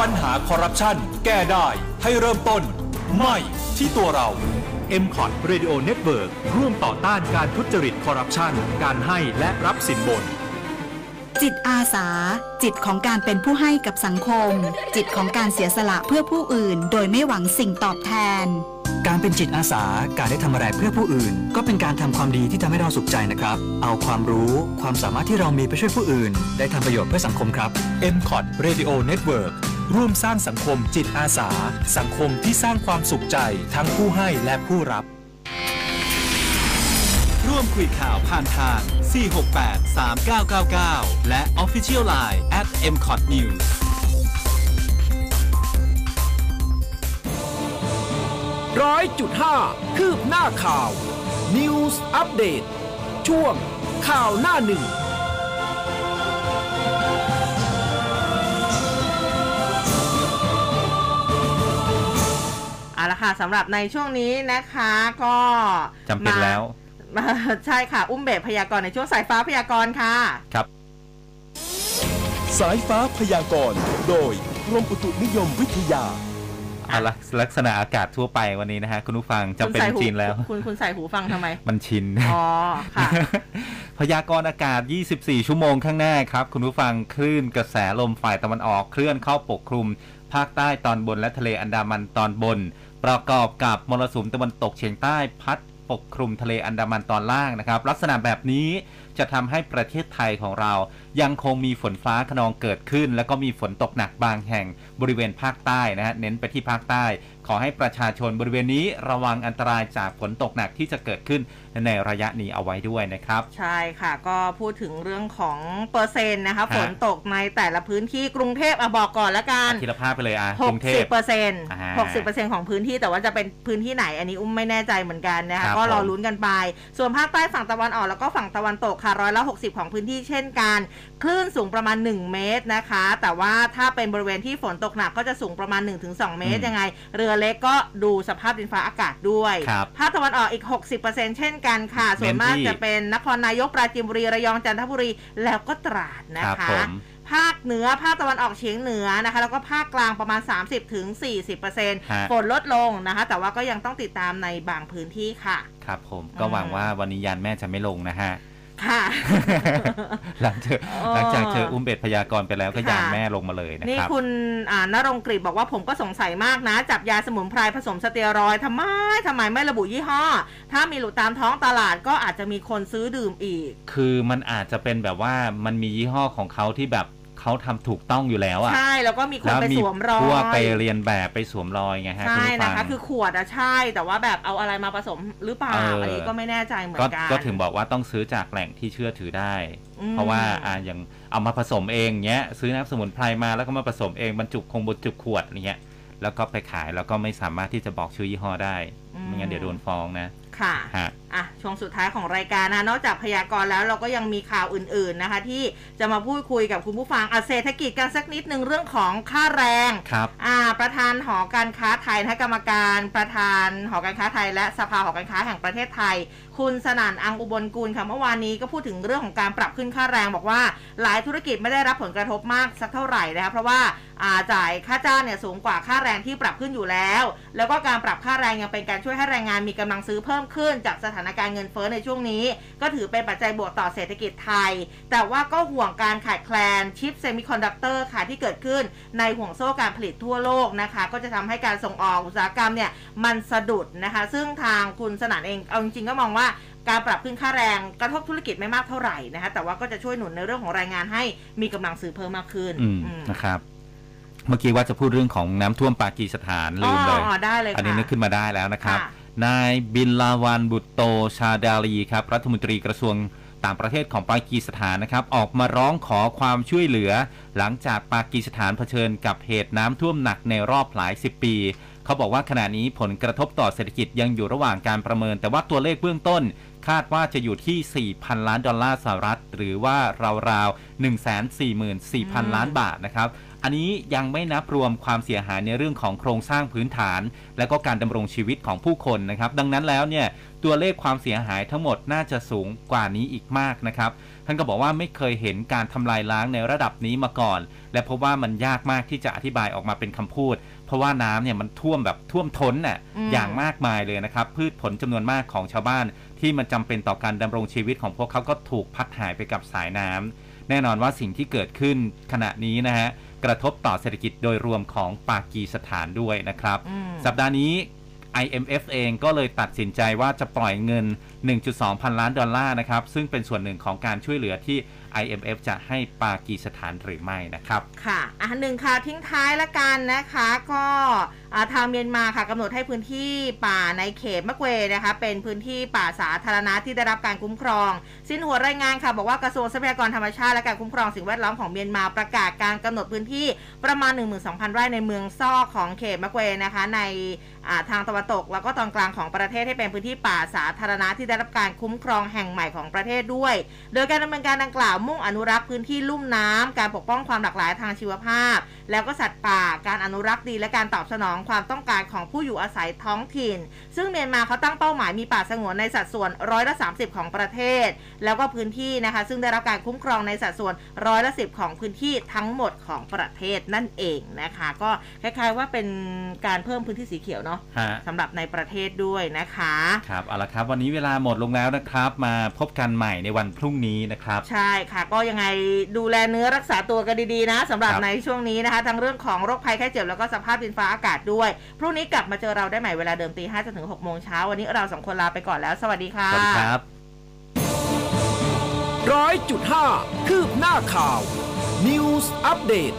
ปัญหาคอร์รัปชันแก้ได้ให้เริ่มต้น ไม่ที่ตัวเรา m c o t Radio Network ร่วมต่อต้านการทุจริตคอร์รัปชันการให้และรับสินบน จิตอาสา จิตของการเป็นผู้ให้กับสังคม จิตของการเสียสละเพื่อผู้อื่น โดยไม่หวังสิ่งตอบแทน การเป็นจิตอาสาการได้ทำอะไรเพื่อผู้อื่น ก็เป็นการทำความดีที่ทำให้เราสุขใจนะครับ เอาความรู้ความสามารถที่เรามีไปช่วยผู้อื่น ได้ทำประโยชน์เพื่อสังคมครับ m c o t Radio Network ร่วมสร้างสังคมจิตอาสา สังคมที่สร้างความสุขใจทั้งผู้ให้และผู้รับ ร่วมคุยข่าวผ่านทาง 468 3999 และ Official Line at m c o t News ร้อยจุดห้าคืบหน้าข่าว News อัปเดตช่วงข่าวหน้าหนึ่ง ละค่ะสำหรับในช่วงนี้นะคะก็จำเป็นแล้วมาใช่ค่ะ อุ้มเบสพยากรณ์ในช่วงสายฟ้าพยากรณ์ค่ะ ครับ สายฟ้าพยากรณ์โดยกรมอุตุนิยมวิทยาเอาละลักษณะอากาศทั่วไปวันนี้นะฮะคุณผู้ฟังจำเป็นคุณใส่หูจริงแล้ว คุณคุณใส่หูฟังทำไม มันชิน อ๋อ ค่ะ พยากรณ์อากาศ 24 ชั่วโมงข้างหน้าครับ คุณผู้ฟังคลื่นกระแสลมฝ่ายตะวันออกเคลื่อนเข้าปกคลุม ภาคใต้ตอนบนและทะเลอันดามันตอนบน ประกอบกับมรสุมตะวันตกเฉียงใต้พัดปกคลุมทะเลอันดามันตอนล่างนะครับ ลักษณะแบบนี้จะทำให้ประเทศไทยของเรายังคงมีฝนฟ้าขนองเกิดขึ้น แล้วก็มีฝนตกหนักบางแห่งบริเวณภาคใต้นะฮะเน้นไปที่ภาคใต้ ขอให้ประชาชนบริเวณนี้ระวังอันตรายจากฝนตกหนักที่จะเกิดขึ้น ในระยะนี้เอาไว้ด้วยนะครับ ใช่ค่ะ ก็พูดถึงเรื่องของเปอร์เซ็นต์นะคะฮะฝนตกในแต่ละพื้นที่กรุงเทพอะบอกก่อนละกันทีละภาพไปเลยอะกหรุกงเทสิพบเปอร์เซ็นต์อ่าหกสิบเปอร์เซ็นต์ของพื้นที่แต่ว่าจะเป็นพื้นที่ไหนอันนี้อุ้มไม่แน่ใจเหมือนกันนะครัคะบก็รอผมลุ้นกันไป ส่วนภาคใต้ฝั่งตะวันออกแล้วก็ฝั่งตะวันตกค่ะร้อยละหกสิบของพื้นที่เช่นกันคลื่นสูงประมาณ 1 เมตรนะคะ แต่ว่าถ้าเป็นบริเวณที่ฝนตกหนักก็จะสูงประมาณ 1-2 เมตรยังไง เรือเล็กก็ดูสภาพดินฟ้าอากาศด้วยครับภาคตะวันออกอีก 60%เช่นกันค่ะ ส่วนมากเน้นที่จะเป็นนครนายกปราจีนบุรีระยองจันทบุรีแล้วก็ตราดนะครัคะบผมภาคเหนือภาคตะวันออกเฉียงเหนือนะคะ แล้วก็ภาคกลางประมาณ 30-40%ถึง40%ฮะฝนลดลงนะคะ แต่ว่าก็ยังต้องติดตามในบางพื้นที่ค่ะ ครับผมก็หวังว่าวันนี้ยานแม่จะไม่ลงนะฮะ ค่ะ หลังเจอเออหลังจากเจออุ้มเบ็ดพยากรณ์ไปแล้วก็ค่ะยานแม่ลงมาเลยนะนี่ครับคุณอ่านรงกฤษบอกว่าผมก็สงสัยมากนะ จับยาสมุนไพรผสมสเตียรอยด์ทำไมทำไมไม่ระบุยี่ห้อ ถ้ามีหลุดตามท้องตลาดก็อาจจะมีคนซื้อดื่มอีก คือมันอาจจะเป็นแบบว่ามันมียี่ห้อของเขาที่แบบ เขาทำถูกต้องอยู่แล้วอะใช่แล้วก็มีคนแล้วไปมีสวมรอยพวกไปเรียนแบบไปสวมรอยไงฮะใช่ณผู้ฟันะงคะคือขวดอะใช่ แต่ว่าแบบเอาอะไรมาผสมหรือเปล่าเอออัอันนี้ก็ไม่แน่ใจเหมือก็นกันก็ถึงบอกว่าต้องซื้อจากแหล่งที่เชื่อถือได้อืมเพราะว่าอ่าอย่างเอามาผสมเองเนี้ยซื้อน้ำสมุนไพรมาแล้วก็มาผสมเองบรรจุคงบรรจุขวดเนี้ยแล้วก็ไปขายแล้วก็ไม่สามารถที่จะบอกชื่อยี่ห้อได้ไม่งั้นเดี๋ยวโดนฟ้องนะ ค่ะฮะอะช่วงสุดท้ายของรายการนะนอกจากพยากรณ์แล้วเราก็ยังมีข่าวอื่น ๆนะคะ ที่จะมาพูดคุยกับคุณผู้ฟังอะเศรษฐกิจกันสักนิดนึงเรื่องของค่าแรงครับอ่าประธานหอการค้าไทยนะกรรมการประธานหอการค้าไทย และสภาหอการค้าแห่งประเทศไทย คุณสนั่นอังอุบลกุลค่ะเมื่อวานนี้ก็พูดถึงเรื่องของการปรับขึ้นค่าแรง บอกว่าหลายธุรกิจไม่ได้รับผลกระทบมากสักเท่าไหร่นะคะเพราะว่าอ่าจ่ายค่าจ้างเนี่ยสูงกว่าค่าแรงที่ปรับขึ้นอยู่แล้ว แล้วก็การปรับค่าแรงยังเป็นการช่วยให้แรงงานมีกำลังซื้อเพิ่มขึ้นจากสถานการณ์เงินเฟ้อในช่วงนี้ ก็ถือเป็นปัจจัยบวกต่อเศรษฐกิจไทย แต่ว่าก็ห่วงการขาดแคลนชิปเซมิคอนดักเตอร์ค่ะที่เกิดขึ้นในห่วงโซ่การผลิตทั่วโลกนะคะ ก็จะทำให้การส่งออกอุตสาหกรรมเนี่ยมันสะดุดนะคะ ซึ่งทางคุณสนานเองเอาจริงๆก็มองว่าการปรับขึ้นค่าแรงกระทบธุรกิจไม่มากเท่าไหร่นะคะแต่ว่าก็จะช่วยหนุนในเรื่องของแรงงานให้มีกำลังซื้อเพิ่มมากขึ้นอืมอืมนะครับเมื่อกี้ว่าจะพูดเรื่องของน้ำท่วมปากีสถานลืมเลยอ๋อได้เลยอันนี้ค่ะนึกขึ้นมาได้แล้วนะครับค่ะ นายบินลาวันบุตโตชาดาลีครับรัฐมนตรีกระทรวงต่างประเทศของปากีสถานนะครับออกมาร้องขอความช่วยเหลือ หลังจากปากีสถานเผชิญกับเหตุน้ำท่วมหนักในรอบหลายสิบปี เขาบอกว่าขณะนี้ผลกระทบต่อเศรษฐกิจยังอยู่ระหว่างการประเมิน แต่ว่าตัวเลขเบื้องต้น คาดว่าจะอยู่ที่ 4,000 ล้านดอลลาร์สหรัฐ หรือว่าราวๆ 144,000 ล้านบาทนะครับ อันนี้ยังไม่นับรวมความเสียหายในเรื่องของโครงสร้างพื้นฐาน และก็การดำรงชีวิตของผู้คนนะครับ ดังนั้นแล้วเนี่ยตัวเลขความเสียหายทั้งหมดน่าจะสูงกว่านี้อีกมากนะครับท่านก็บอกว่าไม่เคยเห็นการทำลายล้างในระดับนี้มาก่อน และพบว่ามันยากมากที่จะอธิบายออกมาเป็นคำพูด เพราะว่าน้ำเนี่ยมันท่วมแบบท่วมท้นน่ะอืมอย่างมากมายเลยนะครับ พืชผลจำนวนมากของชาวบ้าน ที่มันจำเป็นต่อการดำรงชีวิตของพวกเขาก็ถูกพัดหายไปกับสายน้ำแน่นอนว่าสิ่งที่เกิดขึ้นขณะนี้นะฮะ กระทบต่อเศรษฐกิจโดยรวมของปากีสถานด้วยนะครับอืมสัปดาห์นี้ IMF เองก็เลยตัดสินใจว่าจะปล่อยเงิน 1.2 พันล้านดอลลาร์นะครับ ซึ่งเป็นส่วนหนึ่งของการช่วยเหลือที่ IMF จะให้ปากีสถานหรือไม่นะครับ ค่ะ อะหนึ่งค่ะทิ้งท้ายละกันนะคะ ก็อ่าทางเมียนมาค่ะกำหนดให้พื้นที่ป่าในเขตมะเกวนะคะเป็นพื้นที่ป่าสาธารณะที่ได้รับการคุ้มครอง สิ้นหัวรายงานค่ะบอกว่ากระทรวงทรัพยากรธรรมชาติและการคุ้มครองสิ่งแวดล้อมของเมียนมาประกาศการกำหนดพื้นที่ประมาณ 12,000 ไร่ในเมืองซอกของเขตมะเกวนะคะในาทางตะวันตก แล้วก็ตอนกลางของประเทศให้เป็นพื้นที่ป่าสาธารณะที่ได้รับการคุ้มครองแห่งใหม่ของประเทศด้วย โดยการดำเนินการดังกล่าวมุ่งอนุรักษ์พื้นที่ลุ่มน้ำการปกป้องความหลากหลายทางชีวภาพ แล้วก็สัตว์ป่า การอนุรักษ์ดีและการตอบสนองความต้องการของผู้อยู่อาศัยท้องถิ่น ซึ่งเมียนมาเขาตั้งเป้าหมายมีป่าสงวนในสัดส่วนร้อยละ30 ของประเทศ แล้วก็พื้นที่นะคะ ซึ่งได้รับการคุ้มครองในสัดส่วนร้อยละสิของพื้นที่ทั้งหมดของประเทศนั่นเองนะคะ ก็คล้ายๆว่าเป็นการเพิ่มพื้นที่สีเขียวเนาะฮะสำหรับในประเทศด้วยนะคะครับเอาละครับ วันนี้เวลาหมดลงแล้วนะครับ มาพบกันใหม่ในวันพรุ่งนี้นะครับ ใช่ค่ะ ก็ยังไงดูแลเนื้อรักษาตัวกันดีๆนะสำหรับครับในช่วงนี้นะคะทั้งเรื่องของโรคภัยไข้เจ็บแล้วก็สภาพดินฟ้าอากาศด้วย พรุ่งนี้กลับมาเจอเราได้ใหม่เวลาเดิมตีห้าจนถึงหกโมงเช้าวันนี้เราสองคนลาไปก่อนแล้ว สวัสดีค่ะสวัสดีครับร้อยจุดห้าคืบหน้าข่าว News อัปเดต